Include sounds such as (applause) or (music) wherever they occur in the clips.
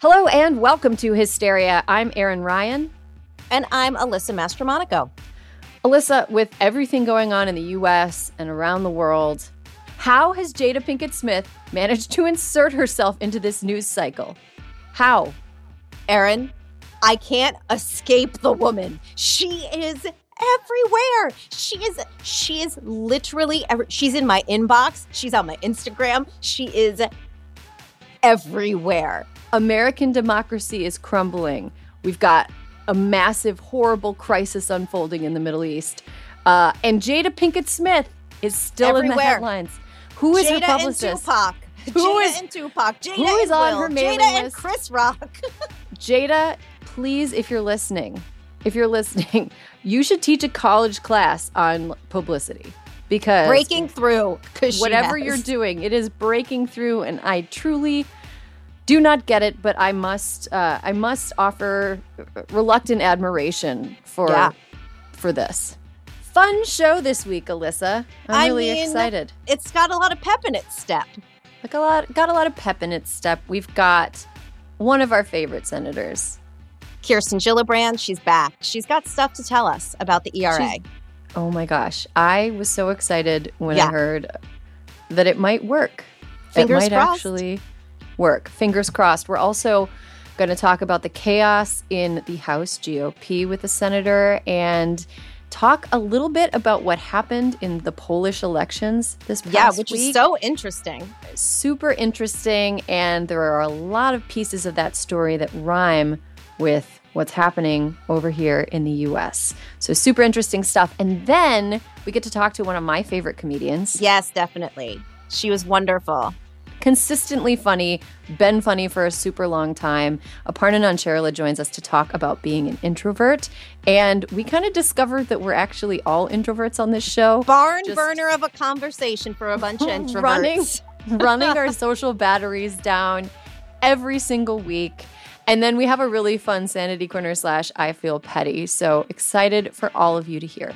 Hello and welcome to Hysteria. I'm Erin Ryan. And I'm Alyssa Mastromonaco. Alyssa, with everything going on in the US and around the world, how has Jada Pinkett Smith managed to insert herself into this news cycle? How? Erin, I can't escape the woman. She is everywhere. She is she is literally every, she's in my inbox, she's on my Instagram. She is everywhere. American democracy is crumbling. We've got a massive, horrible crisis unfolding in the Middle East. Uh, and Jada Pinkett Smith is still Everywhere. in the headlines. Who is Jada her publicist? Tupac. Who Jada is- and Tupac. Jada who is and on Will. her mailing Jada and? Chris Rock. (laughs) Jada, please, if you're listening, if you're listening, you should teach a college class on publicity because Breaking through. whatever you're doing, it is breaking through, and I truly do not get it. But I must, uh, I must offer reluctant admiration for Yeah. for this fun show this week, Alyssa. I'm I really mean, excited. It's got a lot of pep in its step. Like a lot, got a lot of pep in its step. We've got one of our favorite senators. Kirsten Gillibrand, she's back. She's got stuff to tell us about the ERA. She's- Oh my gosh, I was so excited when I heard that it might work. Fingers it might crossed. actually work. Fingers crossed. We're also going to talk about the chaos in the House GOP with the senator and talk a little bit about what happened in the Polish elections this past yeah, which week is so interesting. super interesting and there are a lot of pieces of that story that rhyme with what's happening over here in the US. So super interesting stuff. And then we get to talk to one of my favorite comedians. Yes, definitely. She was wonderful. Consistently funny, been funny for a super long time. Aparna Nancherla joins us to talk about being an introvert. And we kind of discovered that we're actually all introverts on this show. Barn Just- burner of a conversation for a bunch of introverts. running running our (laughs) social batteries down every single week. And then we have a really fun sanity corner slash I feel petty. So excited for all of you to hear.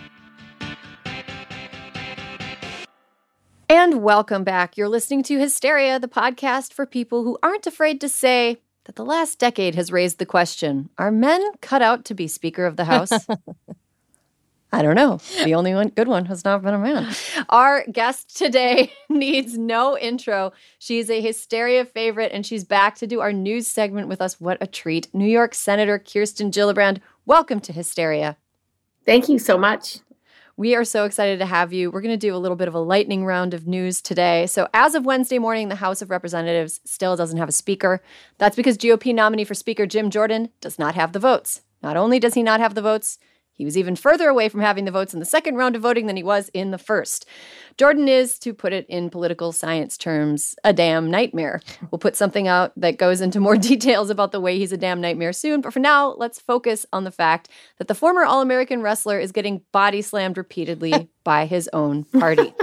And welcome back. You're listening to Hysteria, the podcast for people who aren't afraid to say that the last decade has raised the question Are men cut out to be Speaker of the House? (laughs) I don't know. The only one good one has not been a man. Our guest today (laughs) needs no intro. She's a hysteria favorite and she's back to do our news segment with us. What a treat. New York Senator Kirsten Gillibrand, welcome to Hysteria. Thank you so much. We are so excited to have you. We're going to do a little bit of a lightning round of news today. So, as of Wednesday morning, the House of Representatives still doesn't have a speaker. That's because GOP nominee for Speaker Jim Jordan does not have the votes. Not only does he not have the votes, he was even further away from having the votes in the second round of voting than he was in the first. Jordan is, to put it in political science terms, a damn nightmare. We'll put something out that goes into more (laughs) details about the way he's a damn nightmare soon. But for now, let's focus on the fact that the former All American wrestler is getting body slammed repeatedly (laughs) by his own party.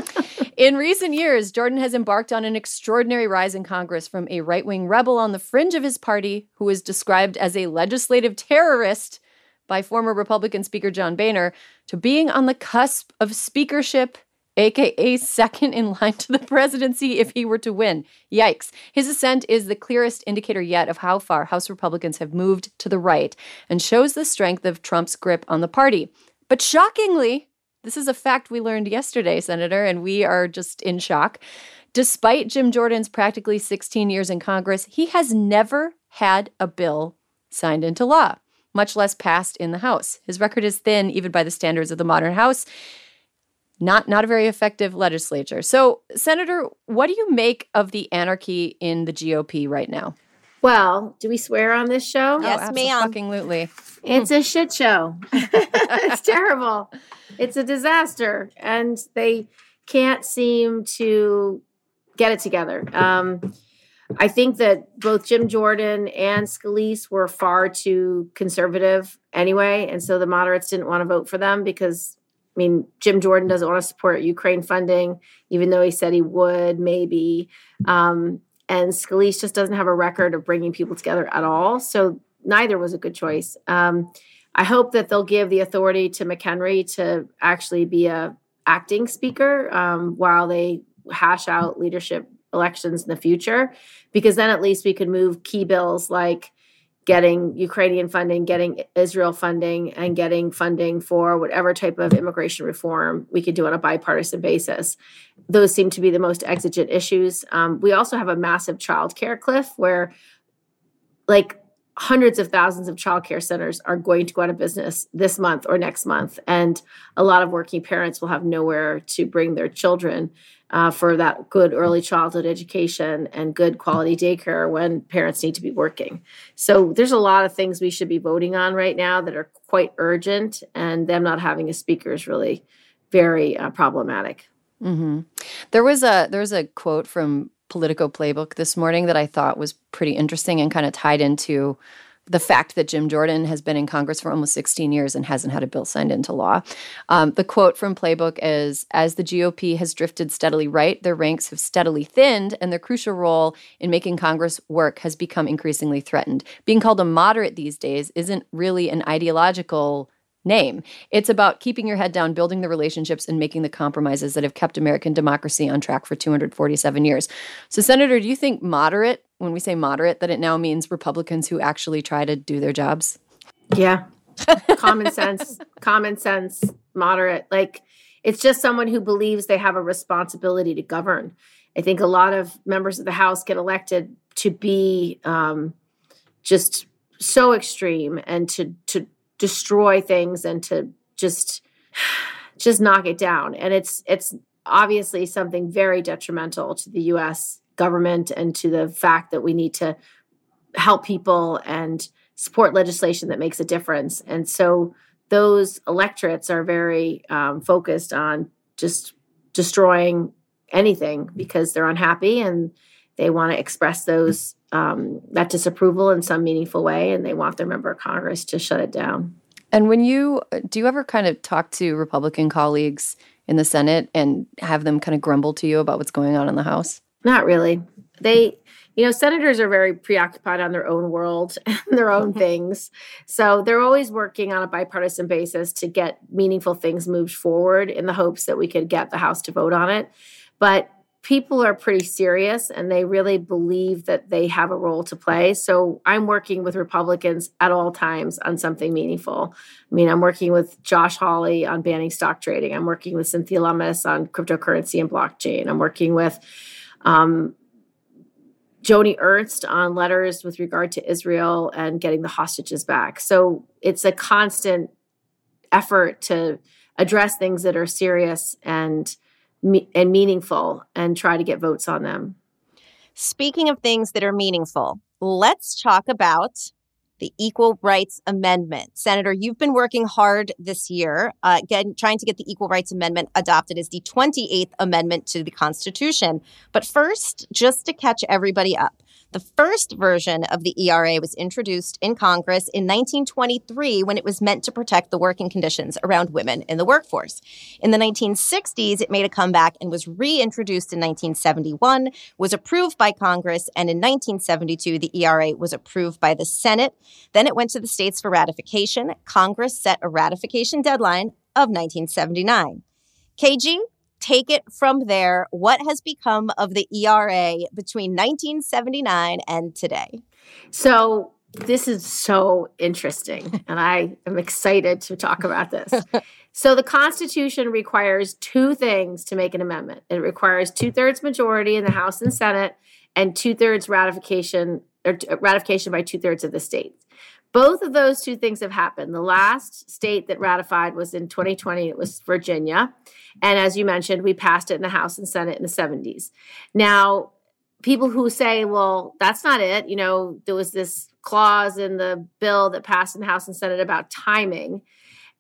In recent years, Jordan has embarked on an extraordinary rise in Congress from a right wing rebel on the fringe of his party who was described as a legislative terrorist by former Republican Speaker John Boehner to being on the cusp of speakership, aka second in line to the presidency if he were to win. Yikes. His ascent is the clearest indicator yet of how far House Republicans have moved to the right and shows the strength of Trump's grip on the party. But shockingly, this is a fact we learned yesterday, Senator, and we are just in shock. Despite Jim Jordan's practically 16 years in Congress, he has never had a bill signed into law, much less passed in the House. His record is thin, even by the standards of the modern House. Not, not a very effective legislature. So, Senator, what do you make of the anarchy in the GOP right now? Well, do we swear on this show? Yes, oh, ma'am. Absolutely. It's a shit show. (laughs) it's terrible. It's a disaster. And they can't seem to get it together. Um, I think that both Jim Jordan and Scalise were far too conservative anyway. And so the moderates didn't want to vote for them because, I mean, Jim Jordan doesn't want to support Ukraine funding, even though he said he would, maybe. Um, and Scalise just doesn't have a record of bringing people together at all. So neither was a good choice. Um, I hope that they'll give the authority to McHenry to actually be a acting speaker um, while they hash out leadership elections in the future, because then at least we could move key bills like getting Ukrainian funding, getting Israel funding, and getting funding for whatever type of immigration reform we could do on a bipartisan basis. Those seem to be the most exigent issues. Um, we also have a massive childcare cliff where, like, hundreds of thousands of childcare centers are going to go out of business this month or next month. And a lot of working parents will have nowhere to bring their children uh, for that good early childhood education and good quality daycare when parents need to be working. So there's a lot of things we should be voting on right now that are quite urgent, and them not having a speaker is really very uh, problematic. Mm-hmm. There was a there was a quote from Politico Playbook this morning that I thought was pretty interesting and kind of tied into the fact that Jim Jordan has been in Congress for almost 16 years and hasn't had a bill signed into law. Um, the quote from Playbook is As the GOP has drifted steadily right, their ranks have steadily thinned, and their crucial role in making Congress work has become increasingly threatened. Being called a moderate these days isn't really an ideological name. It's about keeping your head down, building the relationships, and making the compromises that have kept American democracy on track for 247 years. So, Senator, do you think moderate, when we say moderate, that it now means Republicans who actually try to do their jobs? Yeah. (laughs) common sense, common sense, moderate. Like, it's just someone who believes they have a responsibility to govern. I think a lot of members of the House get elected to be um, just so extreme and to to destroy things and to just just knock it down. And it's it's obviously something very detrimental to the US government and to the fact that we need to help people and support legislation that makes a difference. And so those electorates are very um, focused on just destroying anything because they're unhappy and they want to express those um, that disapproval in some meaningful way, and they want their member of Congress to shut it down. And when you do, you ever kind of talk to Republican colleagues in the Senate and have them kind of grumble to you about what's going on in the House? Not really. They, you know, senators are very preoccupied on their own world (laughs) and their own (laughs) things. So they're always working on a bipartisan basis to get meaningful things moved forward in the hopes that we could get the House to vote on it. But people are pretty serious and they really believe that they have a role to play. So I'm working with Republicans at all times on something meaningful. I mean, I'm working with Josh Hawley on banning stock trading. I'm working with Cynthia Lummis on cryptocurrency and blockchain. I'm working with um, Joni Ernst on letters with regard to Israel and getting the hostages back. So it's a constant effort to address things that are serious and and meaningful and try to get votes on them. Speaking of things that are meaningful, let's talk about the Equal Rights Amendment. Senator, you've been working hard this year, uh, trying to get the Equal Rights Amendment adopted as the 28th Amendment to the Constitution. But first, just to catch everybody up, the first version of the ERA was introduced in Congress in 1923 when it was meant to protect the working conditions around women in the workforce. In the 1960s, it made a comeback and was reintroduced in 1971, was approved by Congress, and in 1972, the ERA was approved by the Senate. Then it went to the states for ratification. Congress set a ratification deadline of 1979. KG, take it from there. What has become of the ERA between 1979 and today? So, this is so interesting, (laughs) and I am excited to talk about this. (laughs) so, the Constitution requires two things to make an amendment it requires two thirds majority in the House and Senate, and two thirds ratification or ratification by two thirds of the states. Both of those two things have happened. The last state that ratified was in 2020, it was Virginia. And as you mentioned, we passed it in the House and Senate in the 70s. Now, people who say, well, that's not it. You know, there was this clause in the bill that passed in the House and Senate about timing.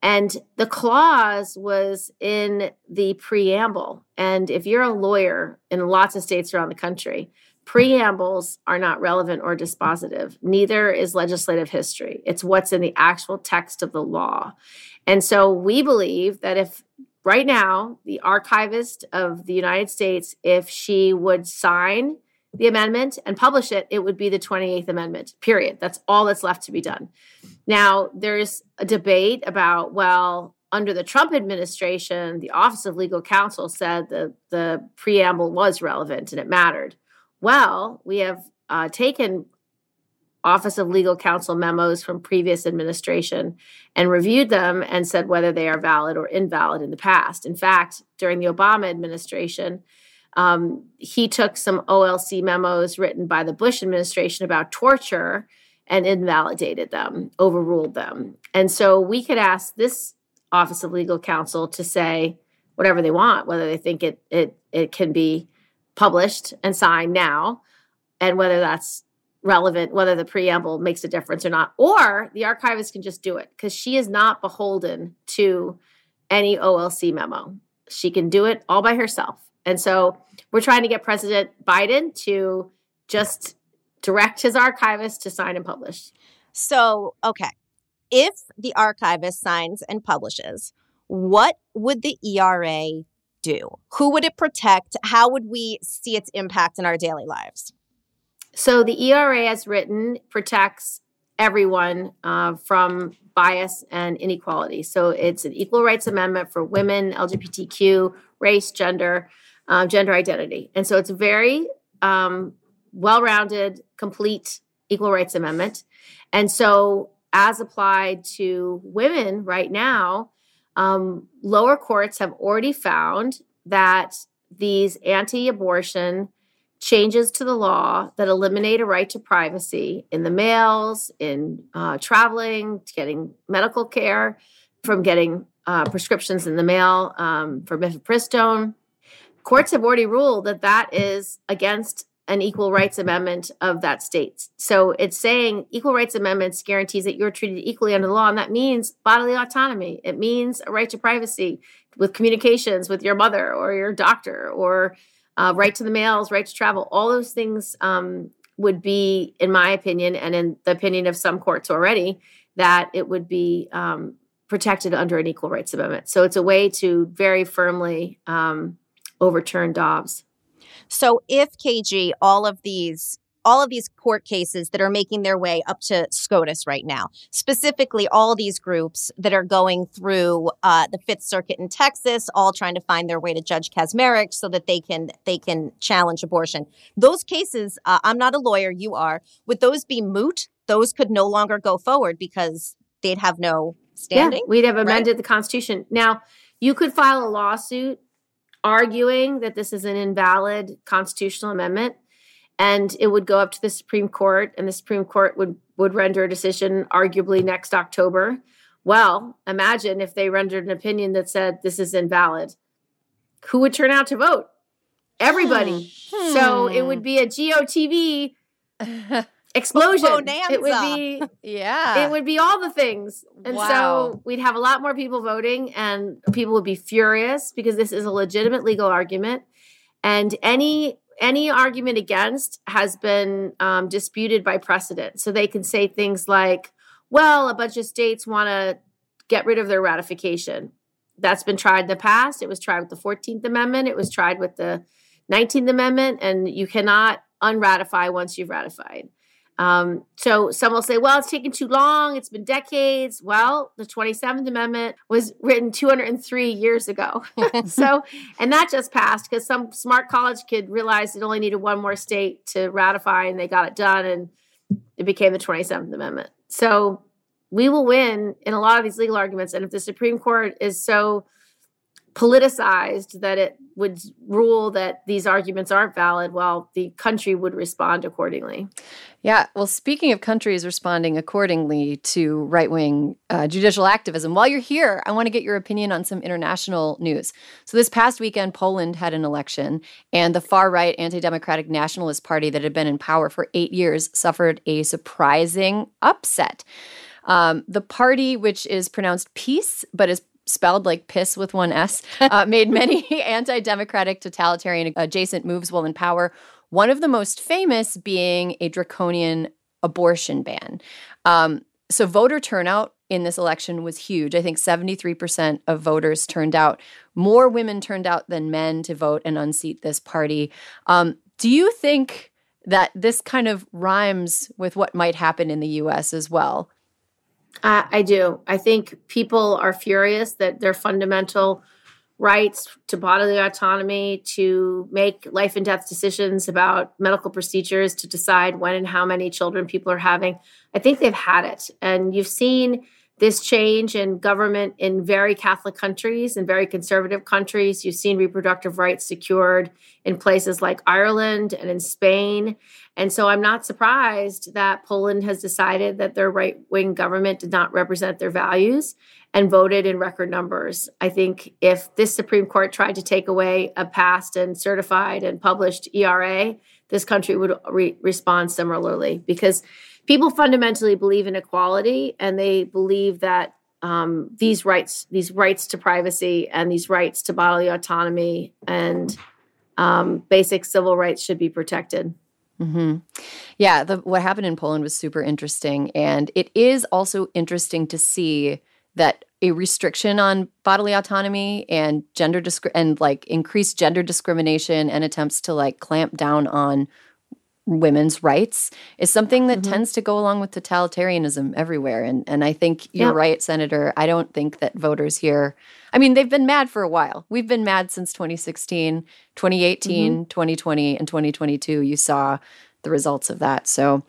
And the clause was in the preamble. And if you're a lawyer in lots of states around the country, preambles are not relevant or dispositive. Neither is legislative history. It's what's in the actual text of the law. And so we believe that if right now the archivist of the United States, if she would sign the amendment and publish it, it would be the 28th Amendment, period. That's all that's left to be done. Now, there's a debate about, well, under the Trump administration, the Office of Legal Counsel said the, the preamble was relevant and it mattered. Well, we have uh, taken Office of Legal Counsel memos from previous administration and reviewed them and said whether they are valid or invalid in the past. In fact, during the Obama administration, um, he took some OLC memos written by the Bush administration about torture and invalidated them, overruled them. And so we could ask this Office of Legal Counsel to say whatever they want, whether they think it it it can be published and signed now, and whether that's relevant, whether the preamble makes a difference or not, or the archivist can just do it because she is not beholden to any OLC memo. She can do it all by herself. And so we're trying to get President Biden to just direct his archivist to sign and publish. So, okay. If the archivist signs and publishes, what would the ERA do? Who would it protect? How would we see its impact in our daily lives? So, the ERA, as written, protects everyone uh, from bias and inequality. So, it's an equal rights amendment for women, LGBTQ, race, gender um, gender identity. And so it's a very um, well rounded, complete equal rights amendment. And so, as applied to women right now, um, lower courts have already found that these anti abortion changes to the law that eliminate a right to privacy in the mails, in uh, traveling, getting medical care, from getting uh, prescriptions in the mail um, for mifepristone, courts have already ruled that that is against an equal rights amendment of that state. So it's saying equal rights amendments guarantees that you're treated equally under the law, and that means bodily autonomy. It means a right to privacy with communications with your mother or your doctor, or uh, right to the mails, right to travel. All those things um, would be, in my opinion, and in the opinion of some courts already, that it would be um, protected under an equal rights amendment. So it's a way to very firmly um, overturn Dobbs. So if KG, all of these all of these court cases that are making their way up to SCOTUS right now, specifically all these groups that are going through uh, the Fifth Circuit in Texas, all trying to find their way to Judge Kacsmaryk so that they can they can challenge abortion. Those cases, uh, I'm not a lawyer, you are. Would those be moot? Those could no longer go forward because they'd have no standing. Yeah, we'd have amended right? the Constitution. Now, you could file a lawsuit arguing that this is an invalid constitutional amendment and it would go up to the Supreme Court and the Supreme Court would would render a decision arguably next October. Well, imagine if they rendered an opinion that said this is invalid. Who would turn out to vote? Everybody. Hmm. So it would be a GOTV (laughs) explosion. Bonanza. It would be yeah. It would be all the things. And wow. so we'd have a lot more people voting and people would be furious because this is a legitimate legal argument. And any any argument against has been um, disputed by precedent. So they can say things like, well, a bunch of states want to get rid of their ratification. That's been tried in the past. It was tried with the 14th Amendment. It was tried with the 19th Amendment. And you cannot unratify once you've ratified. Um, so some will say, well, it's taken too long. It's been decades. Well, the 27th Amendment was written 203 years ago. (laughs) (laughs) so, and that just passed because some smart college kid realized it only needed one more state to ratify and they got it done and it became the 27th Amendment. So we will win in a lot of these legal arguments. And if the Supreme Court is so politicized that it would rule that these arguments aren't valid while the country would respond accordingly. Yeah. Well, speaking of countries responding accordingly to right wing uh, judicial activism, while you're here, I want to get your opinion on some international news. So, this past weekend, Poland had an election, and the far right anti democratic nationalist party that had been in power for eight years suffered a surprising upset. Um, the party, which is pronounced peace, but is spelled like piss with one S, uh, (laughs) made many (laughs) anti democratic, totalitarian adjacent moves while in power. One of the most famous being a draconian abortion ban. Um, so, voter turnout in this election was huge. I think 73% of voters turned out. More women turned out than men to vote and unseat this party. Um, do you think that this kind of rhymes with what might happen in the US as well? I do. I think people are furious that their fundamental rights to bodily autonomy, to make life and death decisions about medical procedures, to decide when and how many children people are having. I think they've had it. And you've seen this change in government in very Catholic countries and very conservative countries. You've seen reproductive rights secured in places like Ireland and in Spain. And so I'm not surprised that Poland has decided that their right wing government did not represent their values and voted in record numbers. I think if this Supreme Court tried to take away a passed and certified and published ERA, this country would re- respond similarly because people fundamentally believe in equality and they believe that um, these rights, these rights to privacy and these rights to bodily autonomy and um, basic civil rights should be protected. Mm-hmm. Yeah, the, what happened in Poland was super interesting, and it is also interesting to see that a restriction on bodily autonomy and gender disc- and like increased gender discrimination and attempts to like clamp down on women's rights is something that mm-hmm. tends to go along with totalitarianism everywhere. And and I think you're right, Senator. I don't think that voters here I mean, they've been mad for a while. We've been mad since 2016, 2018, mm-hmm. 2020, and 2022. You saw the results of that. So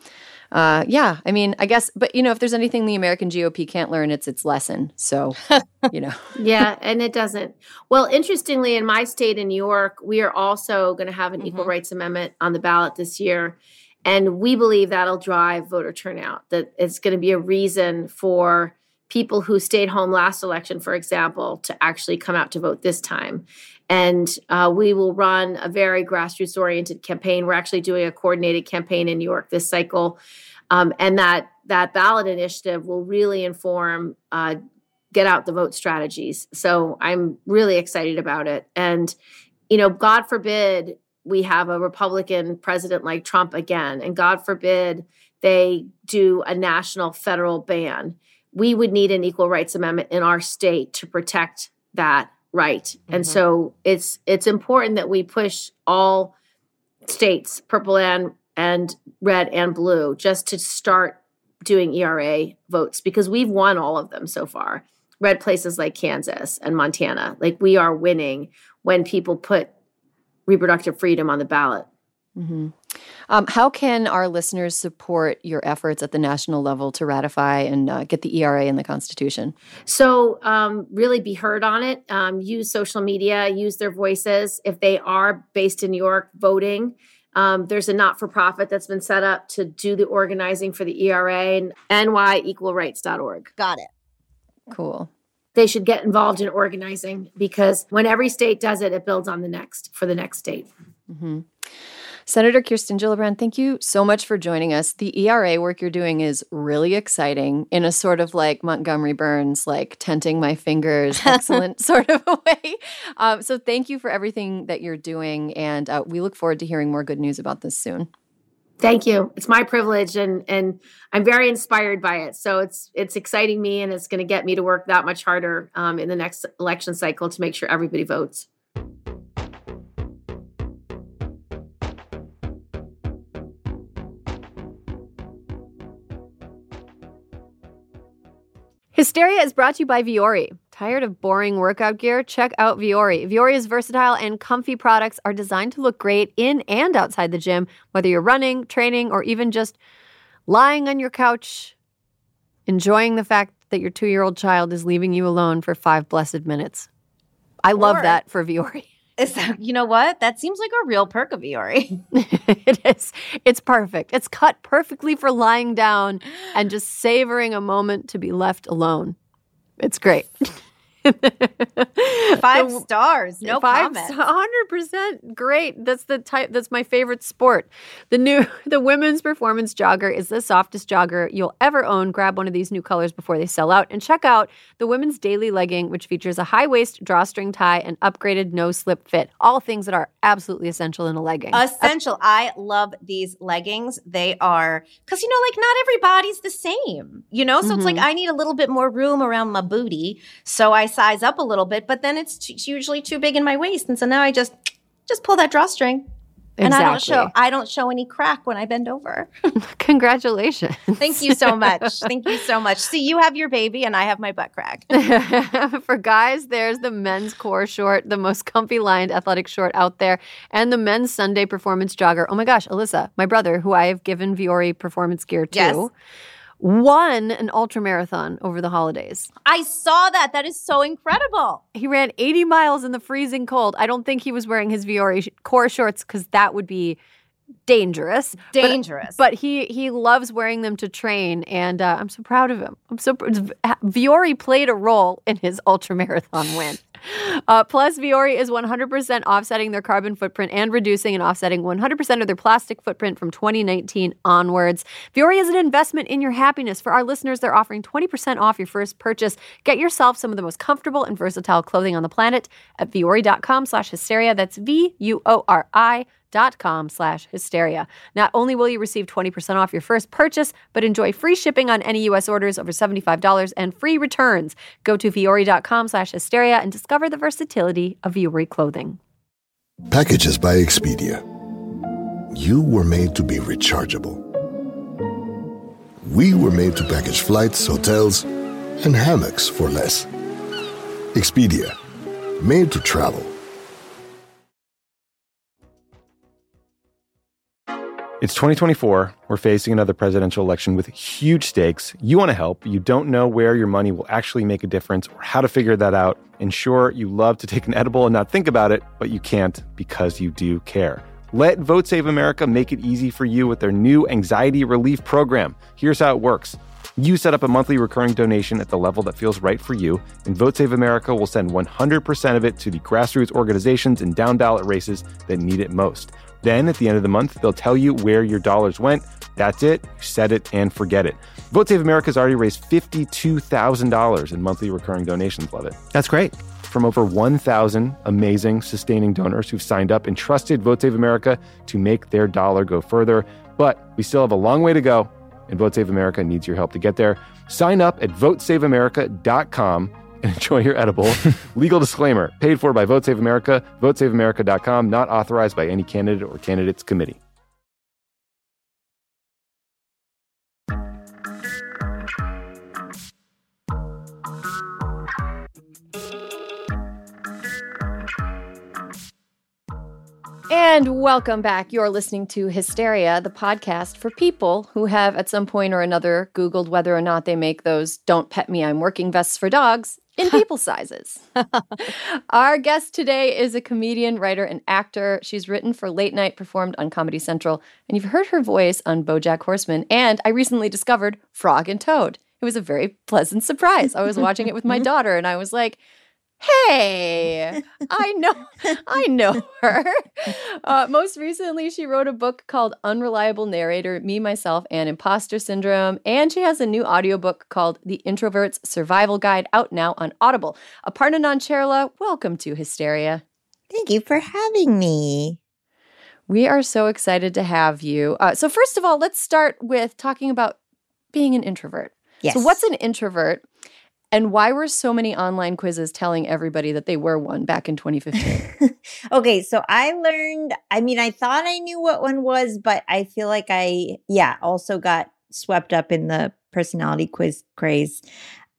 uh, yeah, I mean, I guess, but you know, if there's anything the American GOP can't learn, it's its lesson. So, (laughs) you know. yeah, and it doesn't. Well, interestingly, in my state in New York, we are also going to have an mm-hmm. equal rights amendment on the ballot this year. And we believe that'll drive voter turnout, that it's going to be a reason for people who stayed home last election, for example, to actually come out to vote this time. And uh, we will run a very grassroots oriented campaign. We're actually doing a coordinated campaign in New York this cycle. Um, and that that ballot initiative will really inform uh, get out the vote strategies. So I'm really excited about it. And, you know, God forbid we have a Republican president like Trump again, and God forbid they do a national federal ban. We would need an equal rights amendment in our state to protect that right mm-hmm. and so it's it's important that we push all states purple and and red and blue just to start doing era votes because we've won all of them so far red places like kansas and montana like we are winning when people put reproductive freedom on the ballot mm-hmm. Um, how can our listeners support your efforts at the national level to ratify and uh, get the ERA in the Constitution? So, um, really be heard on it. Um, use social media, use their voices. If they are based in New York voting, um, there's a not for profit that's been set up to do the organizing for the ERA and nyequalrights.org. Got it. Cool. They should get involved in organizing because when every state does it, it builds on the next for the next state. Mm-hmm. Senator Kirsten Gillibrand, thank you so much for joining us. The ERA work you're doing is really exciting in a sort of like Montgomery Burns, like tenting my fingers, (laughs) excellent sort of a way. Um, so thank you for everything that you're doing. And uh, we look forward to hearing more good news about this soon. Thank you. It's my privilege and and I'm very inspired by it. So it's it's exciting me and it's going to get me to work that much harder um, in the next election cycle to make sure everybody votes. Hysteria is brought to you by Vuori. Tired of boring workout gear? Check out Vuori. Vuori's versatile and comfy products are designed to look great in and outside the gym, whether you're running, training, or even just lying on your couch, enjoying the fact that your two year old child is leaving you alone for five blessed minutes. I love Or- that for Vuori. Is that, (laughs) you know what? That seems like a real perk of Vuori. (laughs) it is. It's perfect. It's cut perfectly for lying down and (gasps) just savoring a moment to be left alone. It's great. (laughs) (laughs) Five stars, no Five, comment. hundred percent great. That's the type. That's my favorite sport. The new, (laughs) the women's performance jogger is the softest jogger you'll ever own. Grab one of these new colors before they sell out, and check out the women's daily legging, which features a high waist drawstring tie and upgraded no slip fit. All things that are absolutely essential in a legging. Essential. I love these leggings. They are because you know, like not everybody's the same. You know, so it's like Mhm. I need a little bit more room around my booty, so I size up a little bit. But then it's, t- it's usually too big in my waist, and so now I just just pull that drawstring, and I don't show I don't show any crack when I bend over. (laughs) Congratulations. Thank you so much. Thank you so much. See, you have your baby, and I have my butt crack. (laughs) For guys, there's the men's core short, the most comfy lined athletic short out there, and the men's Sunday performance jogger. Oh my gosh, Alyssa, my brother, who I have given Vuori performance gear to, Yes. Won an ultra marathon over the holidays. I saw that. That is so incredible. He ran 80 miles in the freezing cold. I don't think he was wearing his Vuori core shorts because that would be dangerous. But- Dangerous. But he he loves wearing them to train, and uh, I'm so proud of him. I'm so pr- Vuori played a role in his ultra marathon win. Uh, plus, Vuori is 100% offsetting their carbon footprint and reducing and offsetting 100% of their plastic footprint from 2019 onwards. Vuori is an investment in your happiness. For our listeners, they're offering 20% off your first purchase. Get yourself some of the most comfortable and versatile clothing on the planet at vuori.com slash hysteria. That's V-U-O-R-I dot com slash hysteria. Not only will you receive 20% off your first purchase, but enjoy free shipping on any U.S. orders over $75 and free returns. Go to vuori.com slash hysteria and discover the versatility of Vuori clothing. Packages by Expedia. You were made to be rechargeable. We were made to package flights, hotels, and hammocks for less. Expedia. Made to travel. It's 2024. We're facing another presidential election with huge stakes. You want to help. You don't know where your money will actually make a difference or how to figure that out. And sure, you love to take an edible and not think about it, but you can't because you do care. Let Vote Save America make it easy for you with their new anxiety relief program. Here's how it works. You set up a monthly recurring donation at the level that feels right for you, and Vote Save America will send 100% of it to the grassroots organizations and down ballot races that need it most. Then at the end of the month, they'll tell you where your dollars went. That's it. You set it and forget it. Vote Save America has already raised $52,000 in monthly recurring donations. Love it. That's great. From over 1,000 amazing sustaining donors who've signed up and trusted Vote Save America to make their dollar go further. But we still have a long way to go, and Vote Save America needs your help to get there. Sign up at votesaveamerica.com and (laughs) enjoy your edible. (laughs) Legal disclaimer paid for by Vote Save America, votesaveamerica.com, not authorized by any candidate or candidates committee. And welcome back. You're listening to Hysteria, the podcast for people who have at some point or another Googled whether or not they make those Don't Pet Me, I'm Working vests for dogs in (laughs) people sizes. Our guest today is a comedian, writer, and actor. She's written for Late Night, performed on Comedy Central, and you've heard her voice on Bojack Horseman. And I recently discovered Frog and Toad. It was a very pleasant surprise. I was watching it with my (laughs) daughter, and I was like, hey i know i (laughs) know her. Uh, most recently she wrote a book called unreliable narrator me myself and imposter syndrome and she has a new audiobook called the introvert's survival guide out now on audible. Aparna nancherla welcome to hysteria. Thank you for having me. we are so excited to have you. Uh, so first of all let's start with talking about being an introvert. Yes. so what's an introvert and why were so many online quizzes telling everybody that they were one back in 2015 (laughs) okay, so I learned, I mean, I thought I knew what one was, but I feel like I, yeah, also got swept up in the personality quiz craze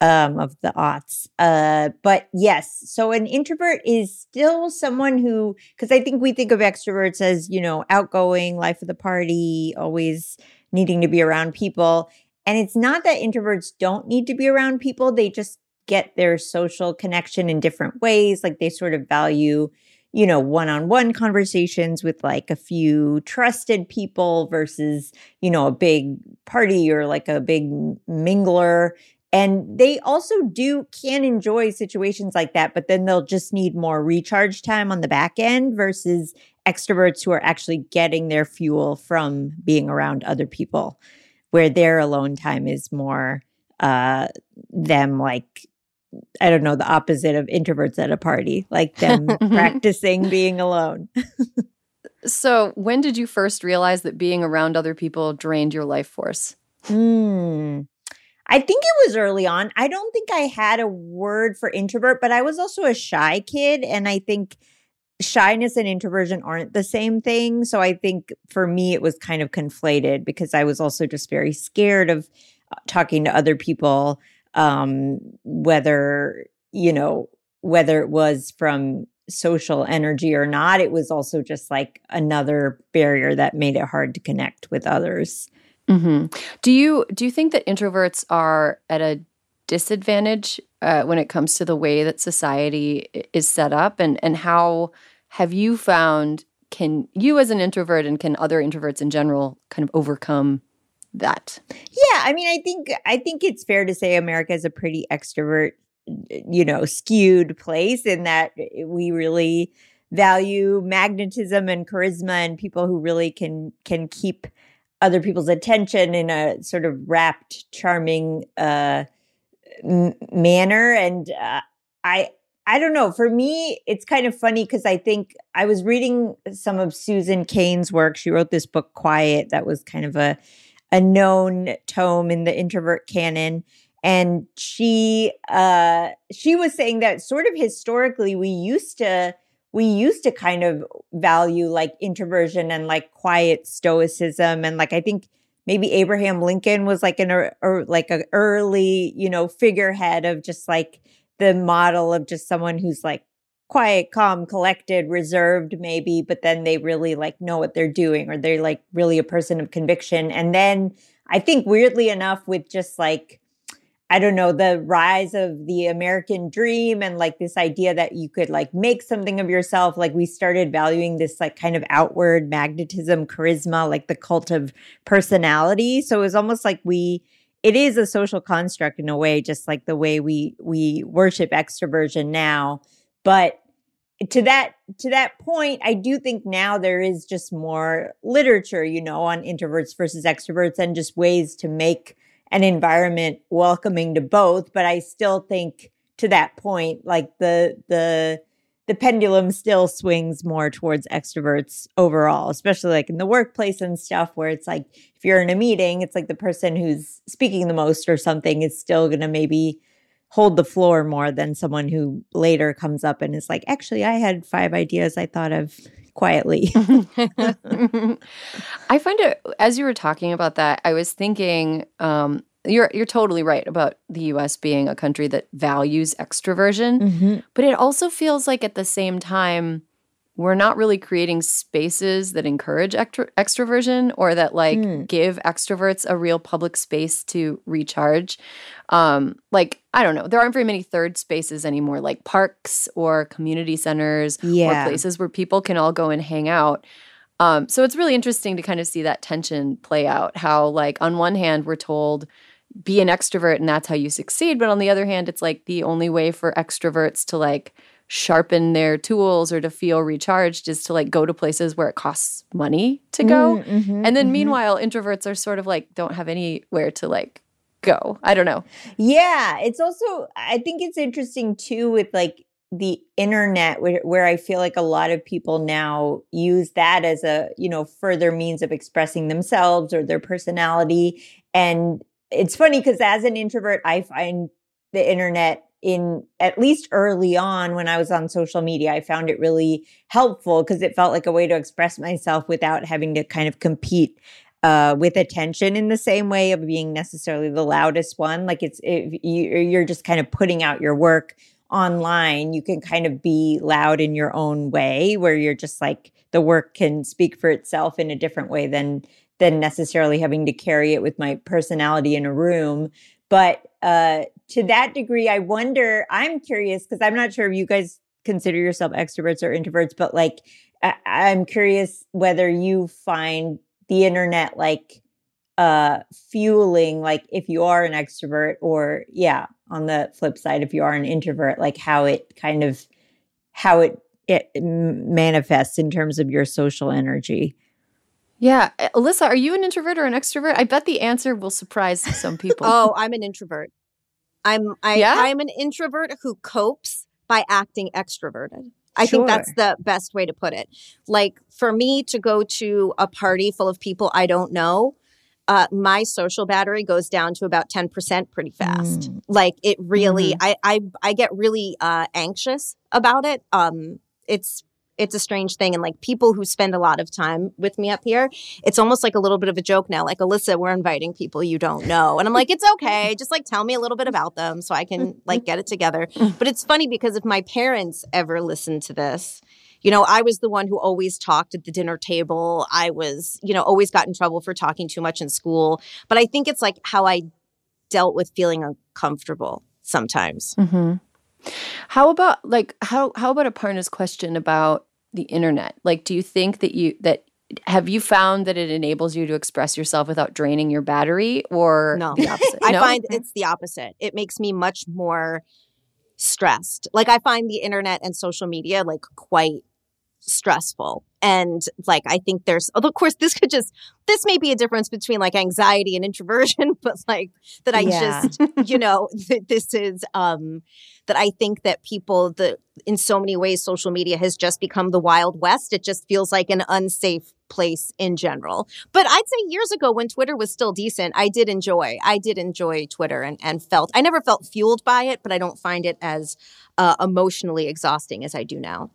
um, of the aughts. Uh, but yes, so an introvert is still someone who, because I think we think of extroverts as, you know, outgoing, life of the party, always needing to be around people. And it's not that introverts don't need to be around people, they just get their social connection in different ways. Like they sort of value, you know, one on one conversations with like a few trusted people versus, you know, a big party or like a big mingler. And they also do can enjoy situations like that, but then they'll just need more recharge time on the back end versus extroverts who are actually getting their fuel from being around other people, where their alone time is more uh them like I don't know, the opposite of introverts at a party, like them (laughs) practicing being alone. (laughs) so, when did you first realize that being around other people drained your life force? Hmm. I think it was early on. I don't think I had a word for introvert, but I was also a shy kid. And I think shyness and introversion aren't the same thing. So I think for me, it was kind of conflated because I was also just very scared of uh, talking to other people um, whether you know whether it was from social energy or not it was also just like another barrier that made it hard to connect with others mm-hmm. do you do you think that introverts are at a disadvantage uh, when it comes to the way that society is set up and and how have you found can you as an introvert and can other introverts in general kind of overcome that. Yeah, I mean, I think I think it's fair to say America is a pretty extrovert, you know, skewed place in that we really value magnetism and charisma and people who really can can keep other people's attention in a sort of rapt, charming uh, m- manner. And uh, I I don't know. For me, it's kind of funny because I think I was reading some of Susan Cain's work. She wrote this book, Quiet, that was kind of a a known tome in the introvert canon and she uh she was saying that sort of historically we used to we used to kind of value like introversion and like quiet stoicism and like i think maybe abraham lincoln was like an or, or like a early you know figurehead of just like the model of just someone who's like quiet, calm, collected, reserved, maybe, but then they really like know what they're doing or they're like really a person of conviction. And then I think weirdly enough, with just like, I don't know, the rise of the American dream and like this idea that you could like make something of yourself, like we started valuing this like kind of outward magnetism, charisma, like the cult of personality. So it was almost like we, it is a social construct in a way, just like the way we we worship extroversion now. But to that to that point i do think now there is just more literature you know on introverts versus extroverts and just ways to make an environment welcoming to both but i still think to that point like the the the pendulum still swings more towards extroverts overall especially like in the workplace and stuff where it's like if you're in a meeting it's like the person who's speaking the most or something is still going to maybe hold the floor more than someone who later comes up and is like, actually, I had five ideas I thought of quietly. (laughs) I find it as you were talking about that, I was thinking um, you're you're totally right about the US being a country that values extroversion, mm-hmm. but it also feels like at the same time we're not really creating spaces that encourage extro- extroversion or that like mm. give extroverts a real public space to recharge um like i don't know there aren't very many third spaces anymore like parks or community centers yeah. or places where people can all go and hang out um so it's really interesting to kind of see that tension play out how like on one hand we're told be an extrovert and that's how you succeed but on the other hand it's like the only way for extroverts to like sharpen their tools or to feel recharged is to like go to places where it costs money to go. Mm, mm-hmm, and then mm-hmm. meanwhile, introverts are sort of like don't have anywhere to like go. I don't know. Yeah, it's also I think it's interesting too with like the internet where, where I feel like a lot of people now use that as a, you know, further means of expressing themselves or their personality and it's funny because as an introvert I find the internet in at least early on when I was on social media, I found it really helpful because it felt like a way to express myself without having to kind of compete uh, with attention in the same way of being necessarily the loudest one. Like it's you're just kind of putting out your work online, you can kind of be loud in your own way, where you're just like the work can speak for itself in a different way than than necessarily having to carry it with my personality in a room. But uh, to that degree, I wonder, I'm curious because I'm not sure if you guys consider yourself extroverts or introverts, but like, I, I'm curious whether you find the internet like uh fueling like if you are an extrovert or yeah on the flip side if you are an introvert like how it kind of how it it manifests in terms of your social energy yeah alyssa are you an introvert or an extrovert i bet the answer will surprise some people oh i'm an introvert i'm I, Yeah? i'm an introvert who copes by acting extroverted I Sure. think that's the best way to put it. Like for me to go to a party full of people I don't know, uh, my social battery goes down to about 10% pretty fast. Mm. Like it really, I, I, I get really uh, anxious about it. Um, it's, it's a strange thing. And like people who spend a lot of time with me up here, it's almost like a little bit of a joke now. Like, Alyssa, we're inviting people you don't know. And I'm like, it's okay. Just like tell me a little bit about them so I can like get it together. But it's funny because if my parents ever listen to this, you know, I was the one who always talked at the dinner table. I was, you know, always got in trouble for talking too much in school. But I think it's like how I dealt with feeling uncomfortable sometimes. hmm How about like how how about Aparna's question about the internet? Like, do you think that you that have you found that it enables you to express yourself without draining your battery, or No. the opposite? I find it's the opposite. It makes me much more stressed. Like I find the internet and social media like quite stressful. And like I think there's although of course this could just this may be a difference between like anxiety and introversion, (laughs) but like that I Yeah. just you know that this is um that I think that people the in so many ways social media has just become the wild west. It just feels like an unsafe place in general. But I'd say years ago when Twitter was still decent, I did enjoy. I did enjoy Twitter and, and felt I never felt fueled by it, but I don't find it as uh, emotionally exhausting as I do now.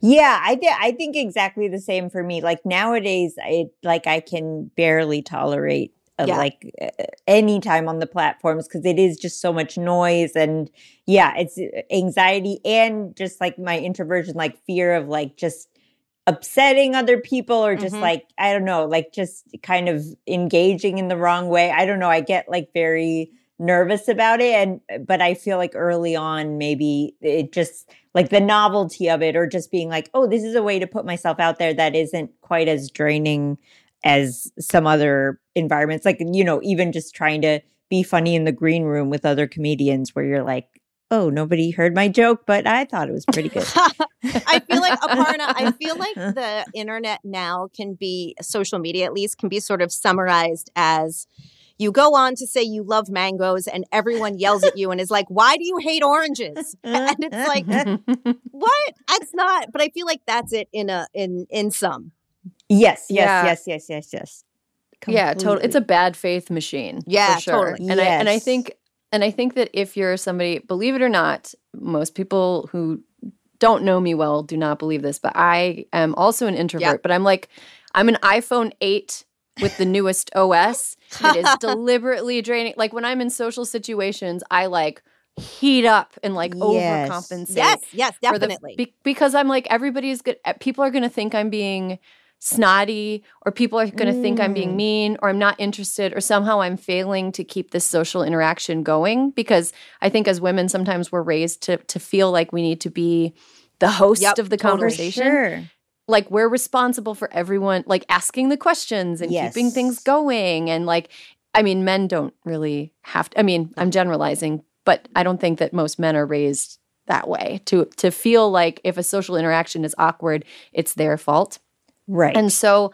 Yeah, I think I think exactly the same for me. Like nowadays, I like I can barely tolerate uh, Yeah. like uh, any time on the platforms because it is just so much noise and yeah, it's uh, anxiety and just like my introversion, like fear of like just upsetting other people or just Mhm. like I don't know, like just kind of engaging in the wrong way. I don't know. I get like very nervous about it and uh, but I feel like early on maybe it just like the novelty of it or just being like oh this is a way to put myself out there that isn't quite as draining as some other environments like you know even just trying to be funny in the green room with other comedians where you're like oh nobody heard my joke but I thought it was pretty good. (laughs) I feel like Aparna, I feel like (laughs) the internet now can be social media at least can be sort of summarized as you go on to say you love mangoes and everyone yells at you and is like, why do you hate oranges? (laughs) And it's like, what? That's not, but I feel like that's it in a in in some. yes yes Yeah. yes yes yes yes yeah, totally. It's a bad faith machine. Yeah, for sure. totally. And I and I think and I think that if you're somebody, believe it or not, most people who don't know me well do not believe this, but I am also an introvert. But I'm like, I'm an iPhone 8 with the newest OS. It is (laughs) deliberately draining. Like when I'm in social situations, I like heat up and like Yes. overcompensate. Yes, yes, for the- definitely. be- because I'm like everybody's good. uh, People are going to think I'm being snotty, or people are going to think I'm being Mm. mean, or I'm not interested, or somehow I'm failing to keep this social interaction going. Because I think as women, sometimes we're raised to to feel like we need to be the host Yep, of the totally. conversation. sure Like we're responsible for everyone, like asking the questions and keeping things going, and like. I mean, men don't really have to. I mean, I'm generalizing, but I don't think that most men are raised that way to to feel like if a social interaction is awkward, it's their fault. right And so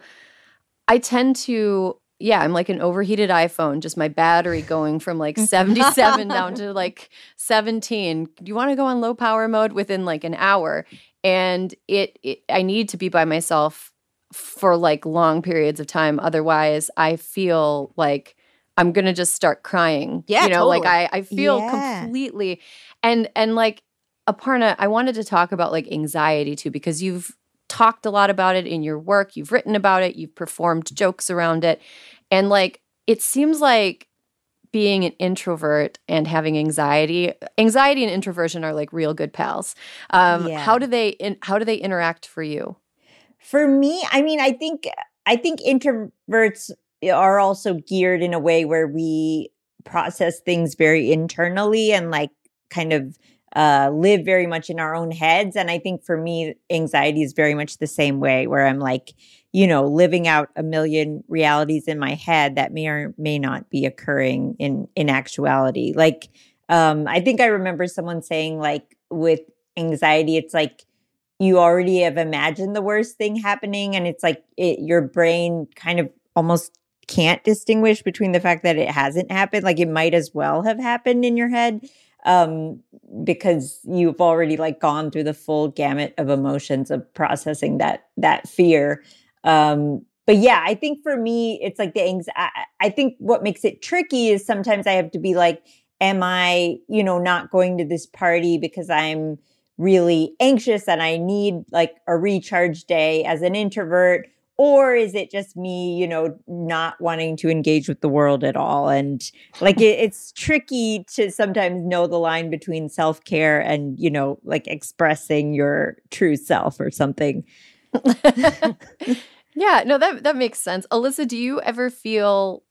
I tend to yeah, I'm like an overheated iPhone, just my battery going from like (laughs) 77 down to like 17. Do you want to go on low power mode within like an hour? And it, it I need to be by myself for like long periods of time otherwise I feel like I'm going to just start crying. Yeah, you know, like. I I feel Yeah. completely and and like Aparna, I wanted to talk about like anxiety too because you've talked a lot about it in your work, you've written about it, you've performed jokes around it. And like it seems like being an introvert and having anxiety, anxiety and introversion are like real good pals. Um Yeah. how do they in, how do they interact for you? For me, I mean, I think I think introverts are also geared in a way where we process things very internally and like kind of uh, live very much in our own heads. And I think for me, anxiety is very much the same way, where I'm like, you know, living out a million realities in my head that may or may not be occurring in in actuality. Like, um, I think I remember someone saying, like, with anxiety, it's like you already have imagined the worst thing happening, and it's like it, your brain kind of almost can't distinguish between the fact that it hasn't happened like it might as well have happened in your head um, because you've already like gone through the full gamut of emotions of processing that that fear. Um, but yeah, I think for me, it's like the anxiety. I think what makes it tricky is sometimes I have to be like, am I, you know, not going to this party because I'm really anxious and I need like a recharge day as an introvert? Or is it just me you know not wanting to engage with the world at all and like it, it's tricky to sometimes know the line between self-care and you know like expressing your true self or something (laughs) yeah no that that makes sense alyssa do you ever feel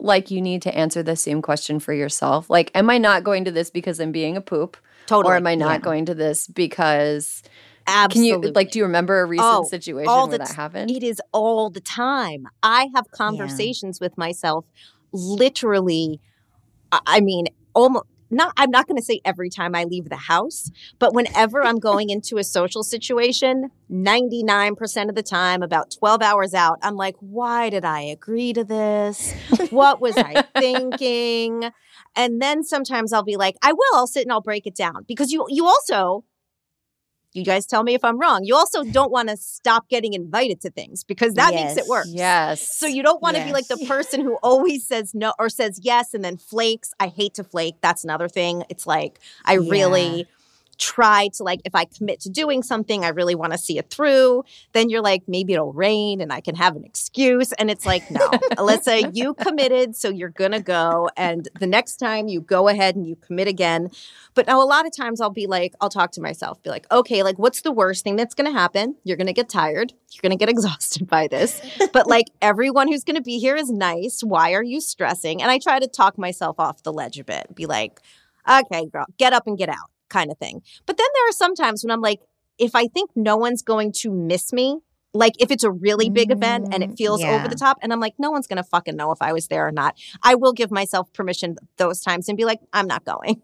like you need to answer the same question for yourself like am i not going to this because i'm being a poop Totally. or am i not Yeah. going to this because Absolutely. can you like do you remember a recent Oh, situation where that happened It is all the time. I have conversations with myself literally I- I mean almost not I'm not going to say every time I leave the house, but whenever I'm (laughs) going into a social situation, 99% of the time about 12 hours out, I'm like, "Why did I agree to this? What was I thinking?" (laughs) And then sometimes I'll be like, "I will. I'll sit and I'll break it down." Because you you also you guys tell me if I'm wrong. You also (laughs) don't want to stop getting invited to things because that makes it Yes. worse. yes So you don't want to be like the person who always says no or says yes and then flakes. I hate to flake. That's another thing. It's like I really try to like if I commit to doing something, I really want to see it through. Then you're like maybe it'll rain and I can have an excuse and it's like no. (laughs) Alyssa, you committed so you're going to go and the next time you go ahead and you commit again. But now a lot of times I'll be like I'll talk to myself be like, "Okay, like what's the worst thing that's going to happen? You're going to get tired. You're going to get (laughs) exhausted by this." but (laughs) like everyone who's going to be here is nice. Why are you stressing? And I try to talk myself off the ledge a bit, be like, okay, girl, get up and get out, kind of thing. But then there are some times when I'm like, if I think no one's going to miss me, like if it's a really big event and it Mm, feels yeah. over the top, and I'm like, no one's going to fucking know if I was there or not, I will give myself permission those times and be like, I'm not going.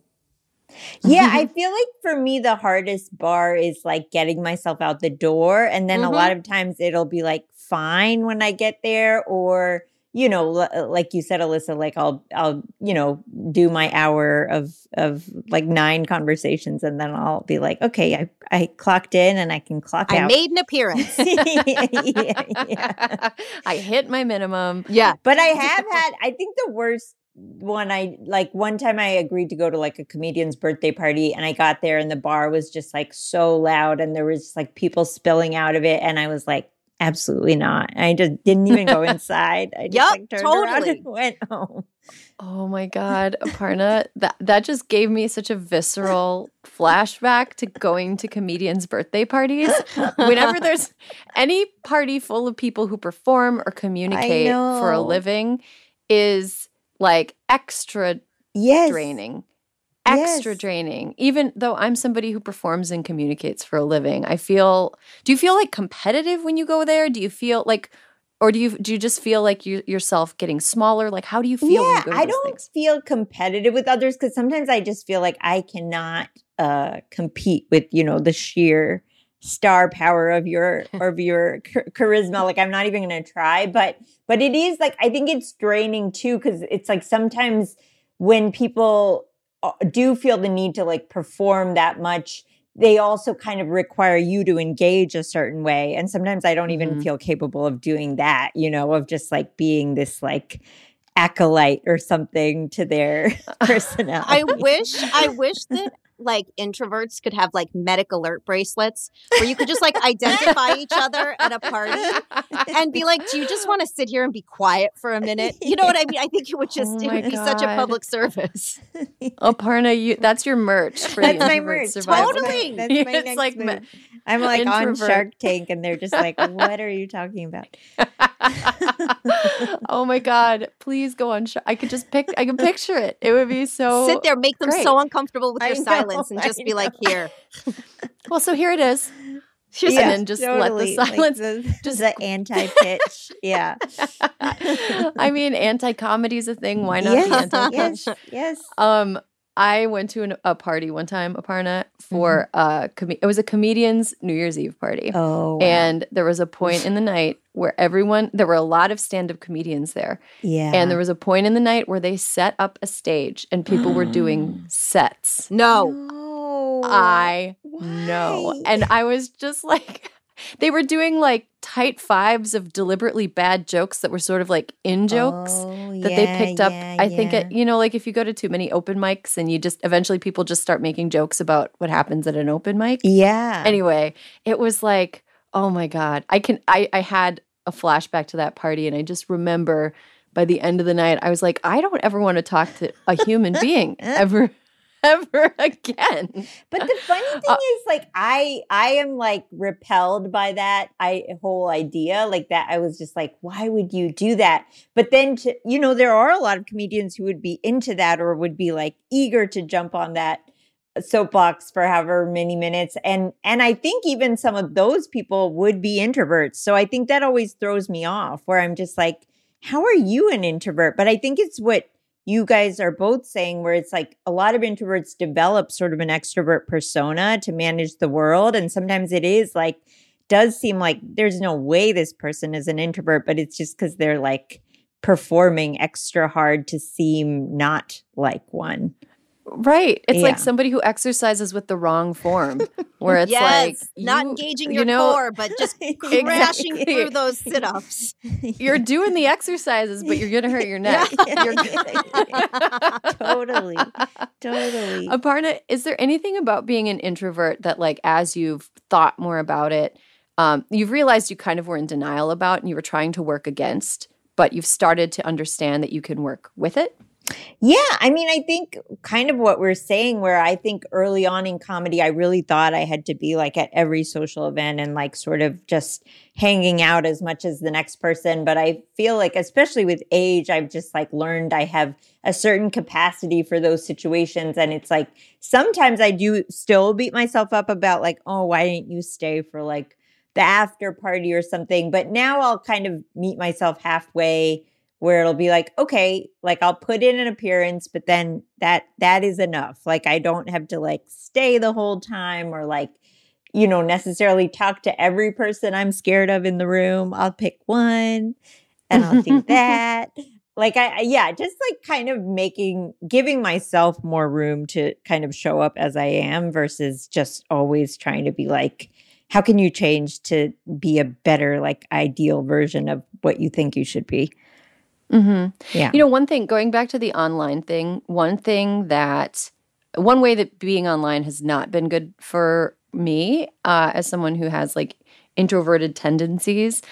yeah i (laughs) feel like for me the hardest bar is like getting myself out the door and then a lot of times it'll be like fine when i get there or you know l- uh, like you said alyssa like i'll i'll you know do my hour of of like nine conversations and then i'll be like okay i i clocked in and i can clock I out I made an appearance. (laughs) yeah, yeah. (laughs) I hit my minimum. yeah. But I have had, I think the worst one I like one time I agreed to go to like a comedian's birthday party and I got there and the bar was just like so loud and there was just, like people spilling out of it and I was like absolutely not. I just didn't even go (laughs) inside. I just Yup, like turned around totally. and (laughs) went home. Oh my God, Aparna, that that just gave me such a visceral flashback to going to comedians' birthday parties. Whenever (laughs) there's any party full of people who perform or communicate for a living, is like extra Yes. draining. Extra Yes. draining. Even though I'm somebody who performs and communicates for a living, I feel. Do you feel like competitive when you go there? Do you feel like, or do you do you just feel like you yourself getting smaller? Like, how do you feel? yeah, you I don't things? feel competitive with others because sometimes I just feel like I cannot uh, compete with you know the sheer star power of your (laughs) of your ch- charisma. Like I'm not even going to try, but but it is like I think it's draining too because it's like sometimes when people do feel the need to like perform that much they also kind of require you to engage a certain way and sometimes i don't even Mhm. feel capable of doing that you know of just like being this like acolyte or something to their (laughs) (laughs) personality I wish I wish that like introverts could have like medic alert bracelets where you could just like identify each other at a party and be like, "Do you just want to sit here and be quiet for a minute?" (laughs) You know what I mean? I think it would just Oh it my would be such a public service. (laughs) Oh, Aparna, you that's your merch for that's the my merch survival. Totally. that's my (laughs) It's next like me- move. I'm like on Shark Tank, and they're just like, "What are you talking about?" (laughs) oh my god! Please go on. Sh- I could just pick. I can picture it. It would be so. Sit there, make them great. so uncomfortable with your know, silence, and I just be like, "Here, (laughs) Well, so here it is. here's Yeah. a- then just let the totally, like silence- the, just- (laughs) just the anti-pitch. yeah. I mean, anti-comedy is a thing. Why not be yes, anti? yes, yes. Um, I went to an, a party one time, Aparna, for uh, com- it was a comedian's New Year's Eve party. Mm-hmm. Oh, wow. And there was a point (laughs) in the night where everyone, there were a lot of stand up comedians there. yeah. And there was a point in the night where they set up a stage and people were doing (gasps) sets. no." no. I know. And I was just like, they were doing like tight fives of deliberately bad jokes that were sort of like in jokes Oh, that they picked up. yeah, I think, yeah. it, you know, like if you go to too many open mics and you just eventually people just start making jokes about what happens at an open mic. yeah. Anyway, it was like, oh my God. I can, I, I had a flashback to that party and I just remember by the end of the night, I was like, I don't ever want to talk to a human being (laughs) ever, ever (laughs) again. But the funny thing Uh, is, like, I I am like repelled by that I whole idea, like that. I was just like, why would you do that? But then, to, you know, there are a lot of comedians who would be into that or would be like eager to jump on that soapbox for however many minutes and and i think even some of those people would be introverts so i think that always throws me off where i'm just like how are you an introvert but i think it's what you guys are both saying where it's like a lot of introverts develop sort of an extrovert persona to manage the world and sometimes it is like does seem like there's no way this person is an introvert but it's just because they're like performing extra hard to seem not like one Right. It's Yeah. like somebody who exercises with the wrong form, where it's yes, like not you- engaging you your know, core, but (laughs) just crashing through those (laughs) sit-ups. You're doing the exercises, but you're gonna hurt your (laughs) neck. You're- totally totally Aparna, is there anything about being an introvert that, like, as you've thought more about it, um, you've realized you kind of were in denial about and you were trying to work against, but you've started to understand that you can work with it? Yeah, I mean, I think kind of what we're saying, where I think early on in comedy, I really thought I had to be like at every social event and like sort of just hanging out as much as the next person. But I feel like, especially with age, I've just like learned I have a certain capacity for those situations. And it's like sometimes I do still beat myself up about like, oh, why didn't you stay for like the after party or something? But now I'll kind of meet myself halfway where it'll be like okay like i'll put in an appearance but then that that is enough. Like i don't have to like stay the whole time or like you know necessarily talk to every person i'm scared of in the room. I'll pick one and i'll do (laughs) that. Like I, I yeah just like kind of making giving myself more room to kind of show up as i am versus just always trying to be like how can you change to be a better like ideal version of what you think you should be Mm-hmm. yeah You know, one thing, going back to the online thing, one thing that, one way that being online has not been good for me uh, as someone who has like introverted tendencies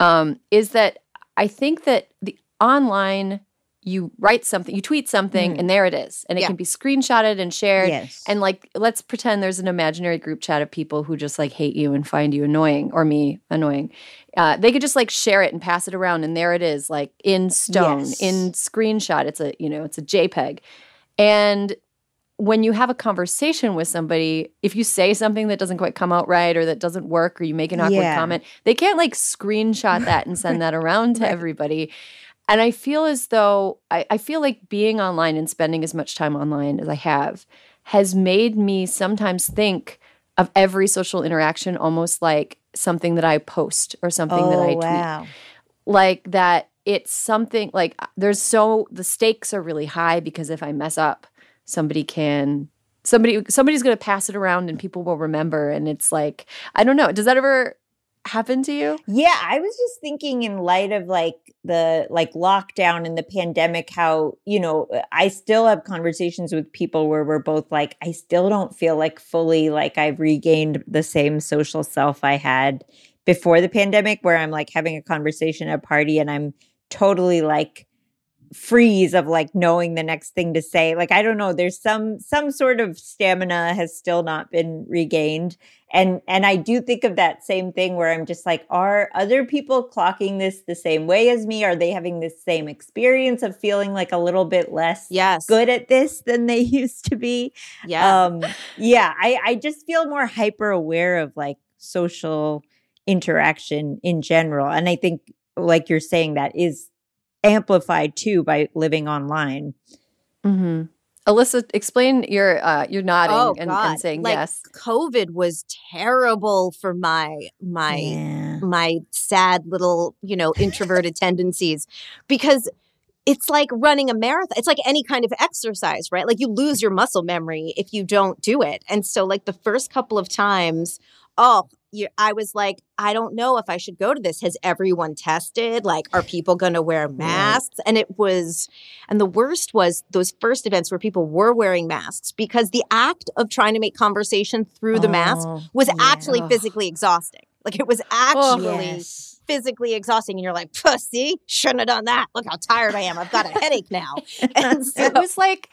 um, is that I think that the online, you write something, you tweet something, Mhm. and there it is. And it Yeah. can be screenshotted and shared. yes And like, let's pretend there's an imaginary group chat of people who just like hate you and find you annoying or me annoying. Uh, they could just like share it and pass it around, and there it is, like in stone, Yes. in screenshot. It's a you know, it's a JPEG. And when you have a conversation with somebody, if you say something that doesn't quite come out right or that doesn't work, or you make an awkward Yeah. comment, they can't like screenshot that and send that around to (laughs) Right. everybody. And I feel as though I, I feel like being online and spending as much time online as I have has made me sometimes think of every social interaction almost like something that I post or something that I Oh, tweet. wow. Like that it's something like uh, there's so the stakes are really high because if I mess up, somebody can somebody somebody's going to pass it around and people will remember and it's like I don't know. Does that ever happen to you? Yeah, I was just thinking in light of like the like lockdown and the pandemic, how, you know, uh, I still have conversations with people where we're both like, I still don't feel like fully like I've regained the same social self I had before the pandemic, where I'm like having a conversation at a party and I'm totally like freeze of like knowing the next thing to say like i don't know there's some some sort of stamina has still not been regained and and i do think of that same thing where i'm just like are other people clocking this the same way as me are they having the same experience of feeling like a little bit less Yes. good at this than they (laughs) used to be Yeah. um yeah i i just feel more hyper aware of like social interaction in general and i think like you're saying that is amplified too by living online hmm Alyssa, explain your uh, you're nodding Oh, and, and saying Like, yes. COVID was terrible for my my yeah my sad little, you know, introverted tendencies because it's like running a marathon. It's like any kind of exercise, right? Like you lose your muscle memory if you don't do it. And so like the first couple of times, oh, I was like, I don't know if I should go to this. Has everyone tested? Like, are people going to wear masks? And it was, and the worst was those first events where people were wearing masks because the act of trying to make conversation through the mask Oh, was yeah. actually physically exhausting. Like it was actually Yes. physically exhausting. And you're like, pussy, shouldn't have done that. Look how tired I am. I've got a headache now. (laughs) And so, it was like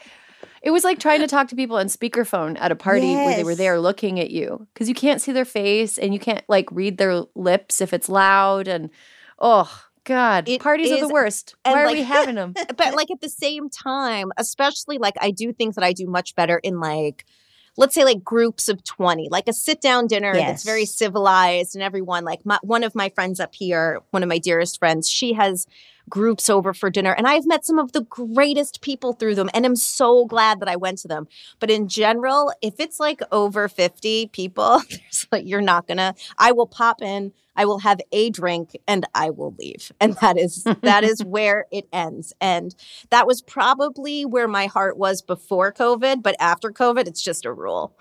it was like trying to talk to people on speakerphone at a party where they were there looking at you because you can't see their face and you can't like read their lips if it's loud and oh god It parties are the worst. why are we having them (laughs) but like at the same time, especially like I do think that I do much better in like, let's say like groups of 20, like a sit down dinner that's very civilized and everyone, like my, one of my friends up here, one of my dearest friends, she has groups over for dinner and I've met some of the greatest people through them and I'm so glad that I went to them. But in general, if it's like over 50 people, (laughs) like you're not gonna I will pop in, I will have a drink and I will leave. And that is that is (laughs) where it ends. And that was probably where my heart was before COVID, but after COVID, it's just a rule.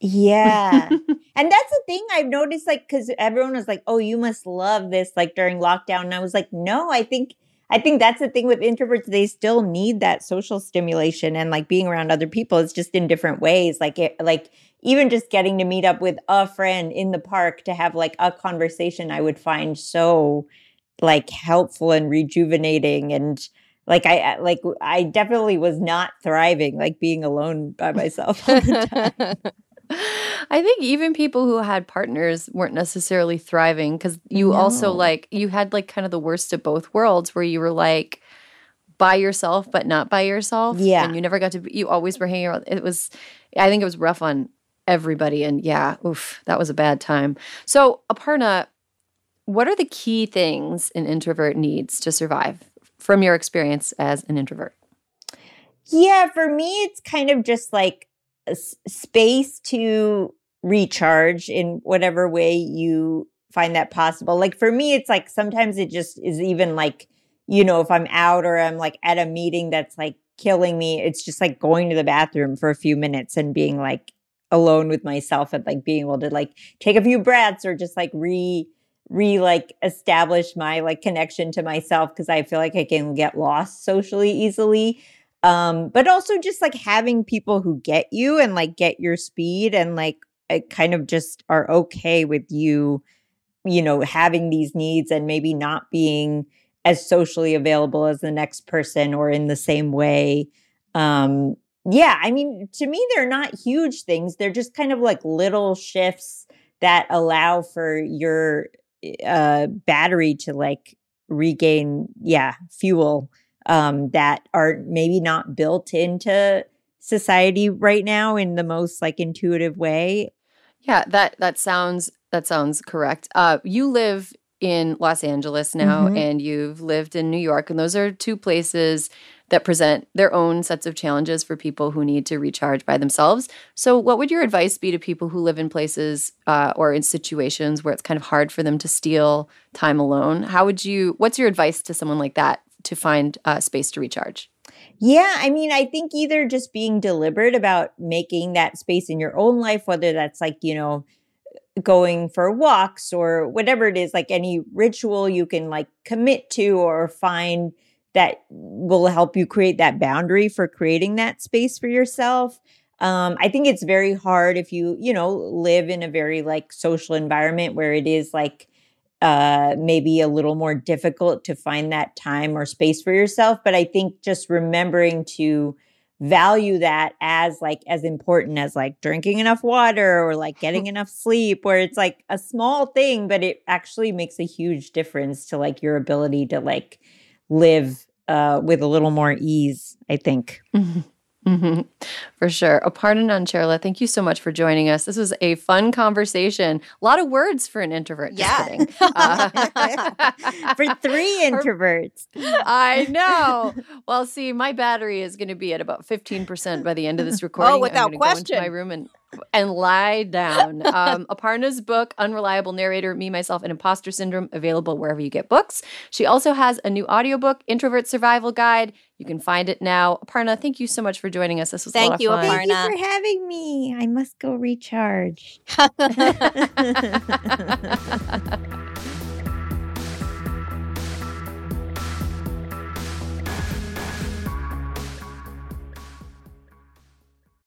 Yeah. (laughs) and that's the thing I've noticed, like, because everyone was like, oh, you must love this, like during lockdown. And I was like, no, I think. I think that's the thing with introverts. They still need that social stimulation and like being around other people. It's just in different ways. Like it, like even just getting to meet up with a friend in the park to have like a conversation, I would find so like helpful and rejuvenating and like I I- like I definitely was not thriving like being alone by myself (laughs) all the time. (laughs) I think even people who had partners weren't necessarily thriving because you also like you had like kind of the worst of both worlds where you were like by yourself but not by yourself. Yeah. And you never got to be, you always were hanging around. It was I think it was rough on everybody and yeah, oof, that was a bad time. So Aparna, what are the key things an introvert needs to survive from your experience as an introvert? Yeah, for me, it's kind of just like space to recharge in whatever way you find that possible. Like for me, it's like sometimes it just is even like, you know, if I'm out or I'm like at a meeting that's like killing me, it's just like going to the bathroom for a few minutes and being like alone with myself and like being able to like take a few breaths or just like re re like establish my like connection to myself because I feel like I can get lost socially easily um but also just like having people who get you and like get your speed and like kind of just are okay with you you know having these needs and maybe not being as socially available as the next person or in the same way. Um yeah i mean to me they're not huge things. They're just kind of like little shifts that allow for your uh battery to like regain yeah fuel um, that are maybe not built into society right now in the most like intuitive way. Yeah, that that sounds that sounds correct. Uh, you live in Los Angeles now, Mhm. and you've lived in New York, and those are two places that present their own sets of challenges for people who need to recharge by themselves. So, what would your advice be to people who live in places uh, or in situations where it's kind of hard for them to steal time alone? How would you? What's your advice to someone like that to find uh, space to recharge? Yeah, I mean, I think either just being deliberate about making that space in your own life, whether that's like, you know, going for walks or whatever it is, like any ritual you can like commit to or find that will help you create that boundary for creating that space for yourself. Um, I think it's very hard if you, you know, live in a very like social environment where it is like, uh, maybe a little more difficult to find that time or space for yourself. But I think just remembering to value that as like as important as like drinking enough water or like (laughs) getting enough sleep where it's like a small thing but it actually makes a huge difference to like your ability to like live uh with a little more ease i think Mm-hmm. Mm-hmm. For sure. Aparna Nancherla, thank you so much for joining us. This was a fun conversation. A lot of words for an introvert. Yeah. (laughs) Uh, for three (laughs) introverts I know. Well, see, my battery is going to be at about 15% by the end of this (laughs) recording. Oh, without I'm gonna Go into my room and and lie down. Um, (laughs) Aparna's book, Unreliable Narrator, Me, Myself, and Imposter Syndrome, available wherever you get books. She also has a new audiobook, Introvert Survival Guide. You can find it now. Aparna, thank you so much for joining us. This was a Thank lot of you, fun. thank you Aparna. for having me i must go recharge (laughs) (laughs)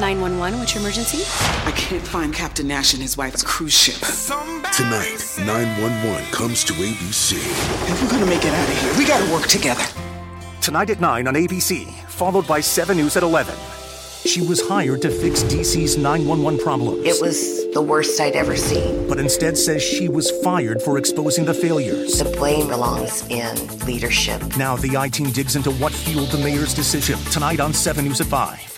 911, what's your emergency? I can't find Captain Nash and his wife's cruise ship. Tonight, 911 comes to ABC. If we're gonna make it out of here, we gotta work together. Tonight at 9 on ABC, followed by 7 News at 11. She was hired to fix DC's 911 problems. It was the worst I'd ever seen. But instead says she was fired for exposing the failures. The blame belongs in leadership. Now the I team digs into what fueled the mayor's decision. Tonight on 7 News at 5.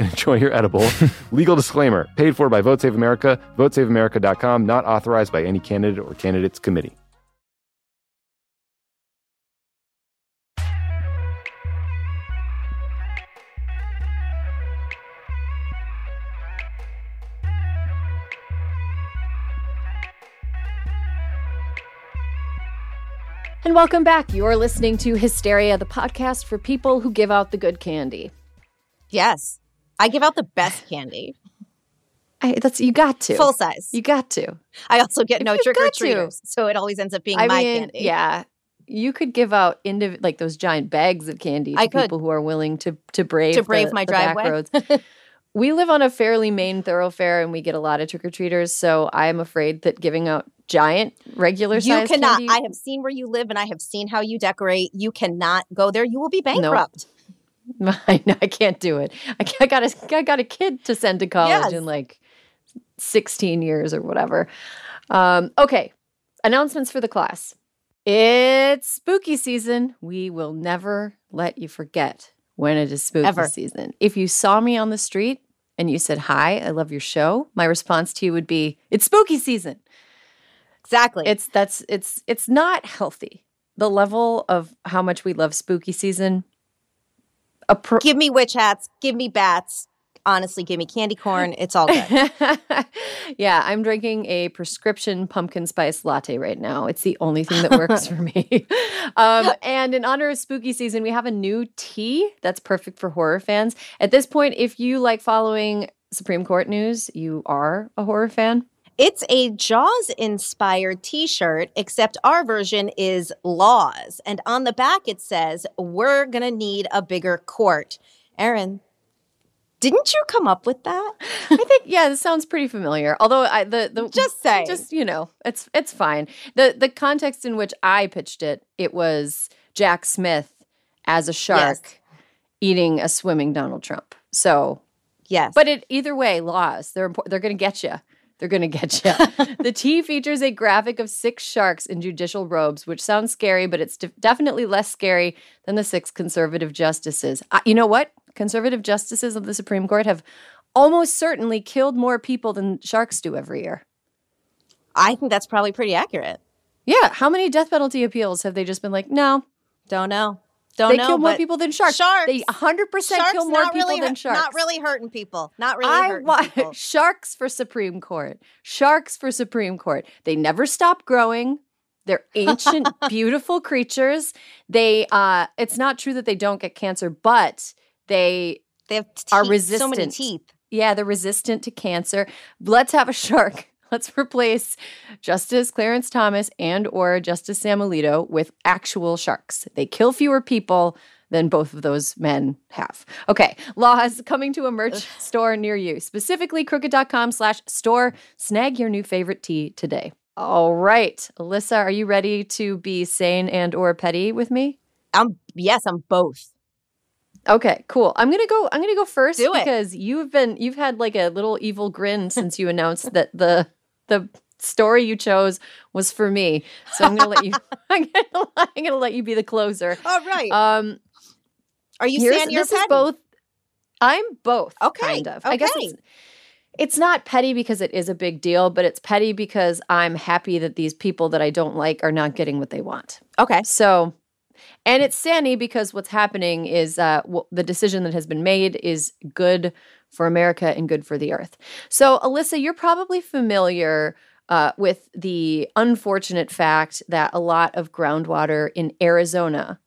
and enjoy your edible. (laughs) Legal disclaimer paid for by Vote Save America, votesaveamerica.com, not authorized by any candidate or candidates committee. And welcome back. You're listening to Hysteria, the podcast for people who give out the good candy. Yes. I give out the best candy. I, that's you got to Full size. You got to. I also get no trick or treaters. So it always ends up being I my mean, candy. yeah, you could give out indiv- like those giant bags of candy to I could. people who are willing to to brave To brave the- my the back driveway. roads. (laughs) we live on a fairly main thoroughfare, and we get a lot of trick or treaters. So I'm afraid that giving out giant regular You cannot. candy, I have seen where you live and I have seen how you decorate. You cannot go there. You will be bankrupt. (laughs) I, I can't do it. I, I got a I got a kid to send to college Yes. in like 16 years or whatever. Um, okay, announcements for the class. It's spooky season. We will never let you forget when it is spooky Ever. season. If you saw me on the street and you said hi, I love your show, my response to you would be, "It's spooky season." Exactly. It's that's it's it's not healthy. The level of how much we love spooky season. Give me witch hats. Give me bats. Honestly, give me candy corn. It's all good. (laughs) yeah, I'm drinking a prescription pumpkin spice latte right now. It's the only thing that works for me. (laughs) Um, (laughs) and in honor of spooky season, we have a new tea that's perfect for horror fans. At this point, if you like following Supreme Court news, you are a horror fan. It's a Jaws inspired t shirt, except our version is Laws. And on the back it says, We're going to need a bigger court. Erin, didn't you come up with that? (laughs) I think yeah, this sounds pretty familiar. Although I the, the Just say. just you know, it's it's fine. The the context in which I pitched it, it was Jack Smith as a shark eating a swimming Donald Trump. So Yes. But it either way, laws they're they're going to get you. They're going to get you. (laughs) the tee features a graphic of six sharks in judicial robes, which sounds scary, but it's de- definitely less scary than the six conservative justices. I, you know what? Conservative justices of the Supreme Court have almost certainly killed more people than sharks do every year. I think that's probably pretty accurate. Yeah. How many death penalty appeals have they just been like, no? Don't know. Don't they know. kill more people than sharks. Sharks. They 100% Sharks kill more people really, than sharks. Not really hurting people. Not really I want people. (laughs) sharks for Supreme Court. Sharks for Supreme Court. They never stop growing. They're ancient, (laughs) beautiful creatures. They uh it's not true that they don't get cancer, but they They have are resistant. So many teeth. Yeah, they're resistant to cancer. Let's have a shark. Let's replace Justice Clarence Thomas and or Justice Sam Alito with actual sharks. They kill fewer people than both of those men have. Okay, laws coming to a merch store near you, specifically crooked.com slash store. Snag your new favorite tea today. All right, Alyssa, are you ready to be sane and or petty with me? I'm yes, I'm both. Okay, cool. I'm gonna go. I'm gonna go first Do it. because you've been you've had like a little evil grin since you announced that the the story you chose was for me. So I'm gonna let you. (laughs) (laughs) I'm gonna, I'm gonna let you be the closer. All right. Um, Are you saying you're this is both. I'm both. Okay, kind of. I guess okay. it's, it's not petty because it is a big deal, but it's petty because I'm happy that these people that I don't like are not getting what they want. Okay. So, and it's sandy because what's happening is uh, w- the decision that has been made is good for America and good for the earth. So, Alyssa, you're probably familiar uh, with the unfortunate fact that a lot of groundwater in Arizona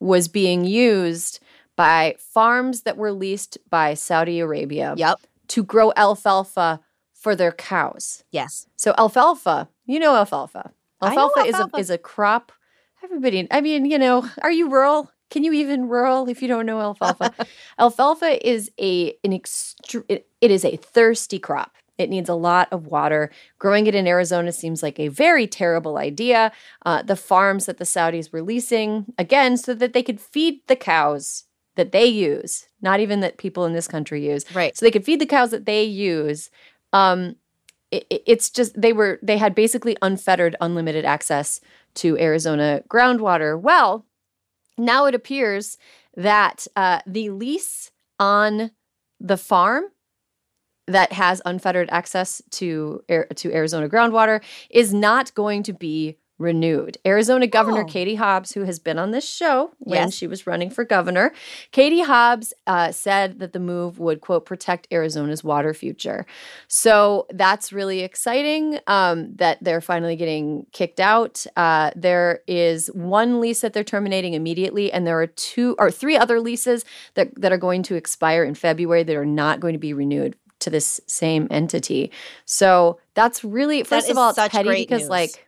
was being used by farms that were leased by Saudi Arabia Yep. to grow alfalfa for their cows. Yes. So alfalfa, you know alfalfa. I know Alfalfa, is a is a crop. Everybody, I mean, you know, are you rural? Can you even rural if you don't know alfalfa? (laughs) alfalfa is a an extre- it, it is a thirsty crop. It needs a lot of water. Growing it in Arizona seems like a very terrible idea. Uh, the farms that the Saudis were leasing, again, so that they could feed the cows that they use, not even that people in this country use. Right. So they could feed the cows that they use. Um, it, it- it's just they were they had basically unfettered, unlimited access to Arizona groundwater. Well, now it appears that uh, the lease on the farm that has unfettered access to Ar- to Arizona groundwater is not going to be renewed. Arizona Governor Oh. Katie Hobbs, who has been on this show when Yes. she was running for governor, Katie Hobbs uh, said that the move would quote protect Arizona's water future. So that's really exciting um, that they're finally getting kicked out. Uh, there is one lease that they're terminating immediately, and there are two or three other leases that that are going to expire in February that are not going to be renewed to this same entity. So that's really first is of all, it's petty because news. like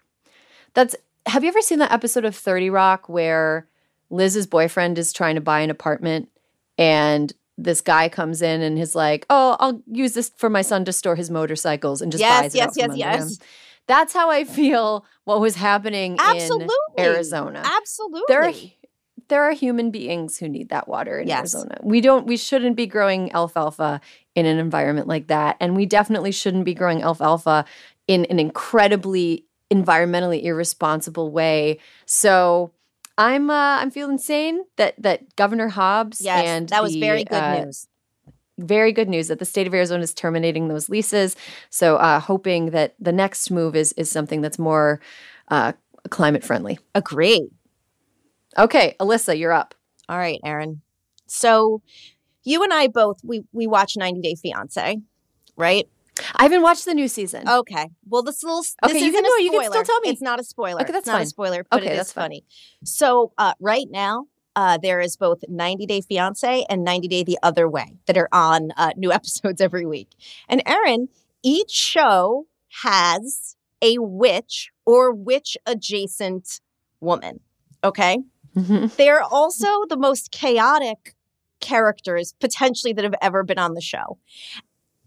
that's have you ever seen that episode of 30 Rock where Liz's boyfriend is trying to buy an apartment and this guy comes in and he's like, "Oh, I'll use this for my son to store his motorcycles," and just Yes, buys it yes, from yes, yes. him. That's how I feel. What was happening Absolutely. in Arizona? Absolutely. There are there are human beings who need that water in Yes. Arizona. We don't we shouldn't be growing alfalfa in an environment like that. And we definitely shouldn't be growing alfalfa in an incredibly environmentally irresponsible way. So I'm uh, I'm feeling sane that that Governor Hobbs Yes, and that was the, very good uh, news. very good news that the state of Arizona is terminating those leases. So, uh, hoping that the next move is is something that's more uh, climate friendly. Agree. Okay, Alyssa, you're up. All right, Erin. So you and I both we we watch 90 Day Fiance, right? I haven't watched the new season. Okay. Well, this little this Okay, you can- a no, you can still tell me. It's not a spoiler. Okay, that's it's not fine. a spoiler, but Okay, it that's is fine. funny. So uh, right now, uh, there is both 90 Day Fiance and 90 Day the Other Way that are on uh, new (laughs) episodes every week. And Erin, each show has a witch or witch adjacent woman. Okay. They're also the most chaotic characters potentially that have ever been on the show.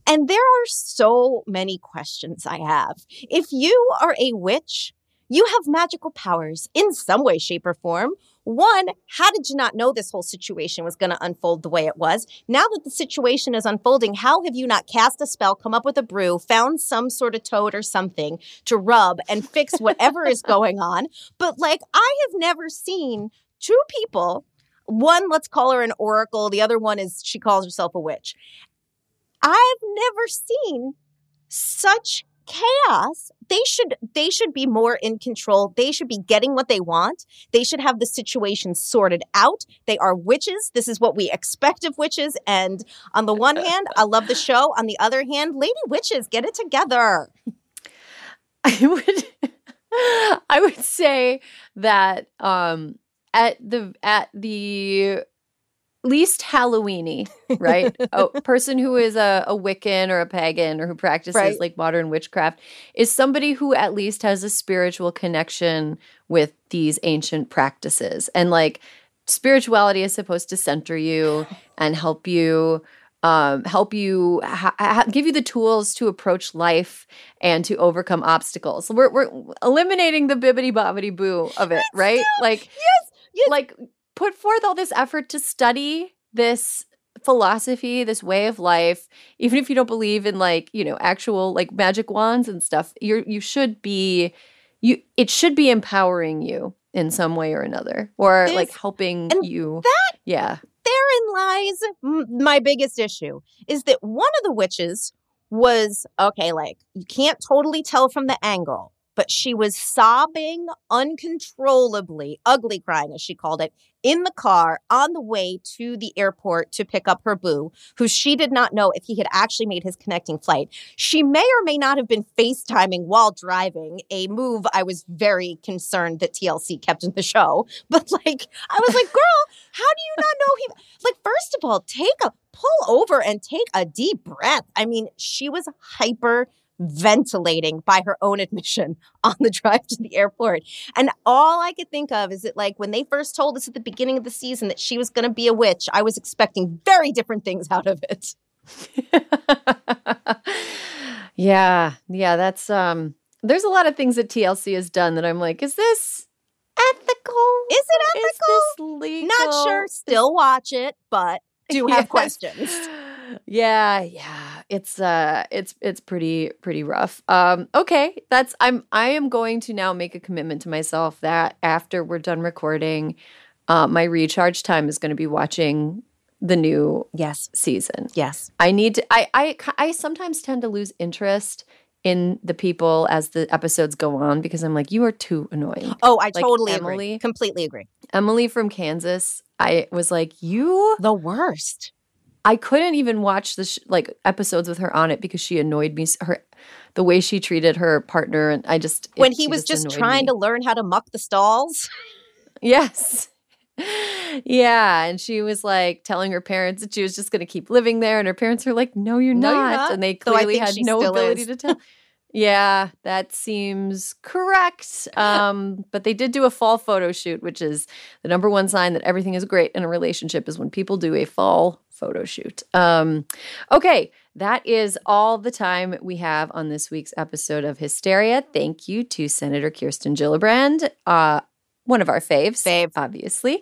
And there are so many questions I have. If you are a witch, you have magical powers in some way, shape, or form. One, how did you not know this whole situation was going to unfold the way it was? Now that the situation is unfolding, how have you not cast a spell, come up with a brew, found some sort of toad or something to rub and fix whatever is (laughs) going on? But like, I have never seen two people. One, let's call her an oracle. The other one is she calls herself a witch. I've never seen such chaos. They should they should be more in control. They should be getting what they want. They should have the situation sorted out. They are witches. This is what we expect of witches. And on the one (laughs) hand i love the show. On the other hand lady witches get it together. (laughs) I would (laughs) I would say that um at the at the least Halloweeny, right? (laughs) a person who is a, a Wiccan or a pagan or who practices Right. like modern witchcraft is somebody who at least has a spiritual connection with these ancient practices. And like spirituality is supposed to center you (laughs) and help you um, help you ha- ha- give you the tools to approach life and to overcome obstacles. We're, we're eliminating the bibbity bobbity boo of it, right? like, yes, yes. like put forth all this effort to study this philosophy, this way of life, even if you don't believe in like, you know, actual like magic wands and stuff, you're you should be you it should be empowering you in some way or another or like helping and you. that yeah. therein lies m- my biggest issue is that one of the witches was okay like you can't totally tell from the angle but she was sobbing uncontrollably ugly crying as she called it in the car on the way to the airport to pick up her boo who she did not know if he had actually made his connecting flight. She may or may not have been facetiming while driving a move i was very concerned that tlc kept in the show (laughs) but like i was like girl how do you not know he like first of all take a pull over and take a deep breath. I mean she was hyper ventilating by her own admission (laughs) on the drive to the airport and all i could think of is that like when they first told us at the beginning of the season that she was going to be a witch i was expecting very different things out of it (laughs) yeah. Yeah, that's um there's a lot of things that TLC has done that I'm like, is this ethical? is it ethical Is this legal? not sure still watch it but do have (laughs) questions Yeah, yeah. It's uh it's it's pretty pretty rough. Um okay, that's I'm I am going to now make a commitment to myself that after we're done recording, uh my recharge time is going to be watching the new yes season. yes I need to I I I sometimes tend to lose interest in the people as the episodes go on because I'm like you are too annoying. oh i Like totally Emily. agree completely agree Emily from Kansas, I was like you the worst I couldn't even watch the sh- like episodes with her on it because she annoyed me. Her the way she treated her partner, and I just when it- he was just annoyed trying me. to learn how to muck the stalls (laughs) yes, yeah, and she was like telling her parents that she was just going to keep living there, and her parents were like, "No, you're, No, you're not. not. and they clearly had no ability is. to tell. Yeah, that seems correct. Um, but they did do a fall photo shoot, which is the number one sign that everything is great in a relationship is when people do a fall photo shoot. Um, okay, that is all the time we have on this week's episode of Hysteria. Thank you to Senator Kirsten Gillibrand. Uh, one of our faves, Fave. obviously.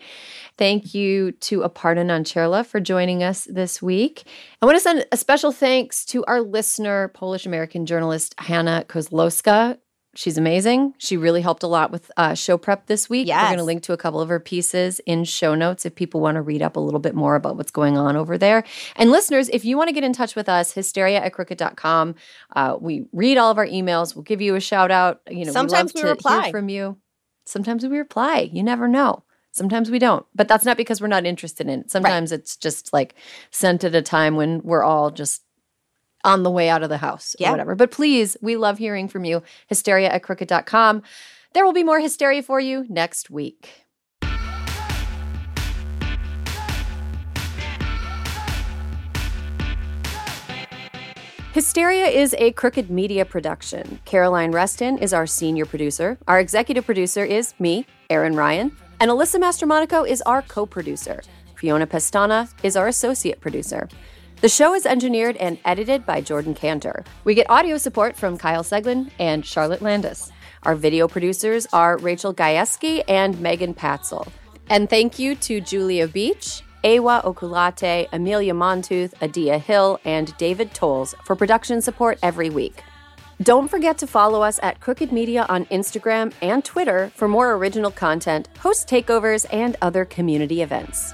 Thank you to Aparna Nancherla for joining us this week. I want to send a special thanks to our listener, Polish American journalist Hanna Kozlowska. She's amazing. She really helped a lot with uh, show prep this week. We're going to link to a couple of her pieces in show notes if people want to read up a little bit more about what's going on over there. And listeners, if you want to get in touch with us, hysteria at crooked.com. Uh, we read all of our emails. We'll give you a shout out. You know, Sometimes we, we to reply. hear from you. Sometimes we reply. You never know. Sometimes we don't. But that's not because we're not interested in it. Sometimes it's just like sent at a time when we're all just on the way out of the house Yeah. or whatever. But please, we love hearing from you. Hysteria at crooked.com. There will be more hysteria for you next week. Hysteria is a crooked media production. Caroline Reston is our senior producer. Our executive producer is me, Erin Ryan. And Alyssa Mastromonaco is our co producer. Fiona Pestana is our associate producer. The show is engineered and edited by Jordan Cantor. We get audio support from Kyle Seglin and Charlotte Landes. Our video producers are Rachel Gajewski and Megan Patzel. And thank you to Julia Beach, Ewa Okulate, Amelia Montooth, Adia Hill, and David Tolles for production support every week. Don't forget to follow us at Crooked Media on Instagram and Twitter for more original content, host takeovers, and other community events.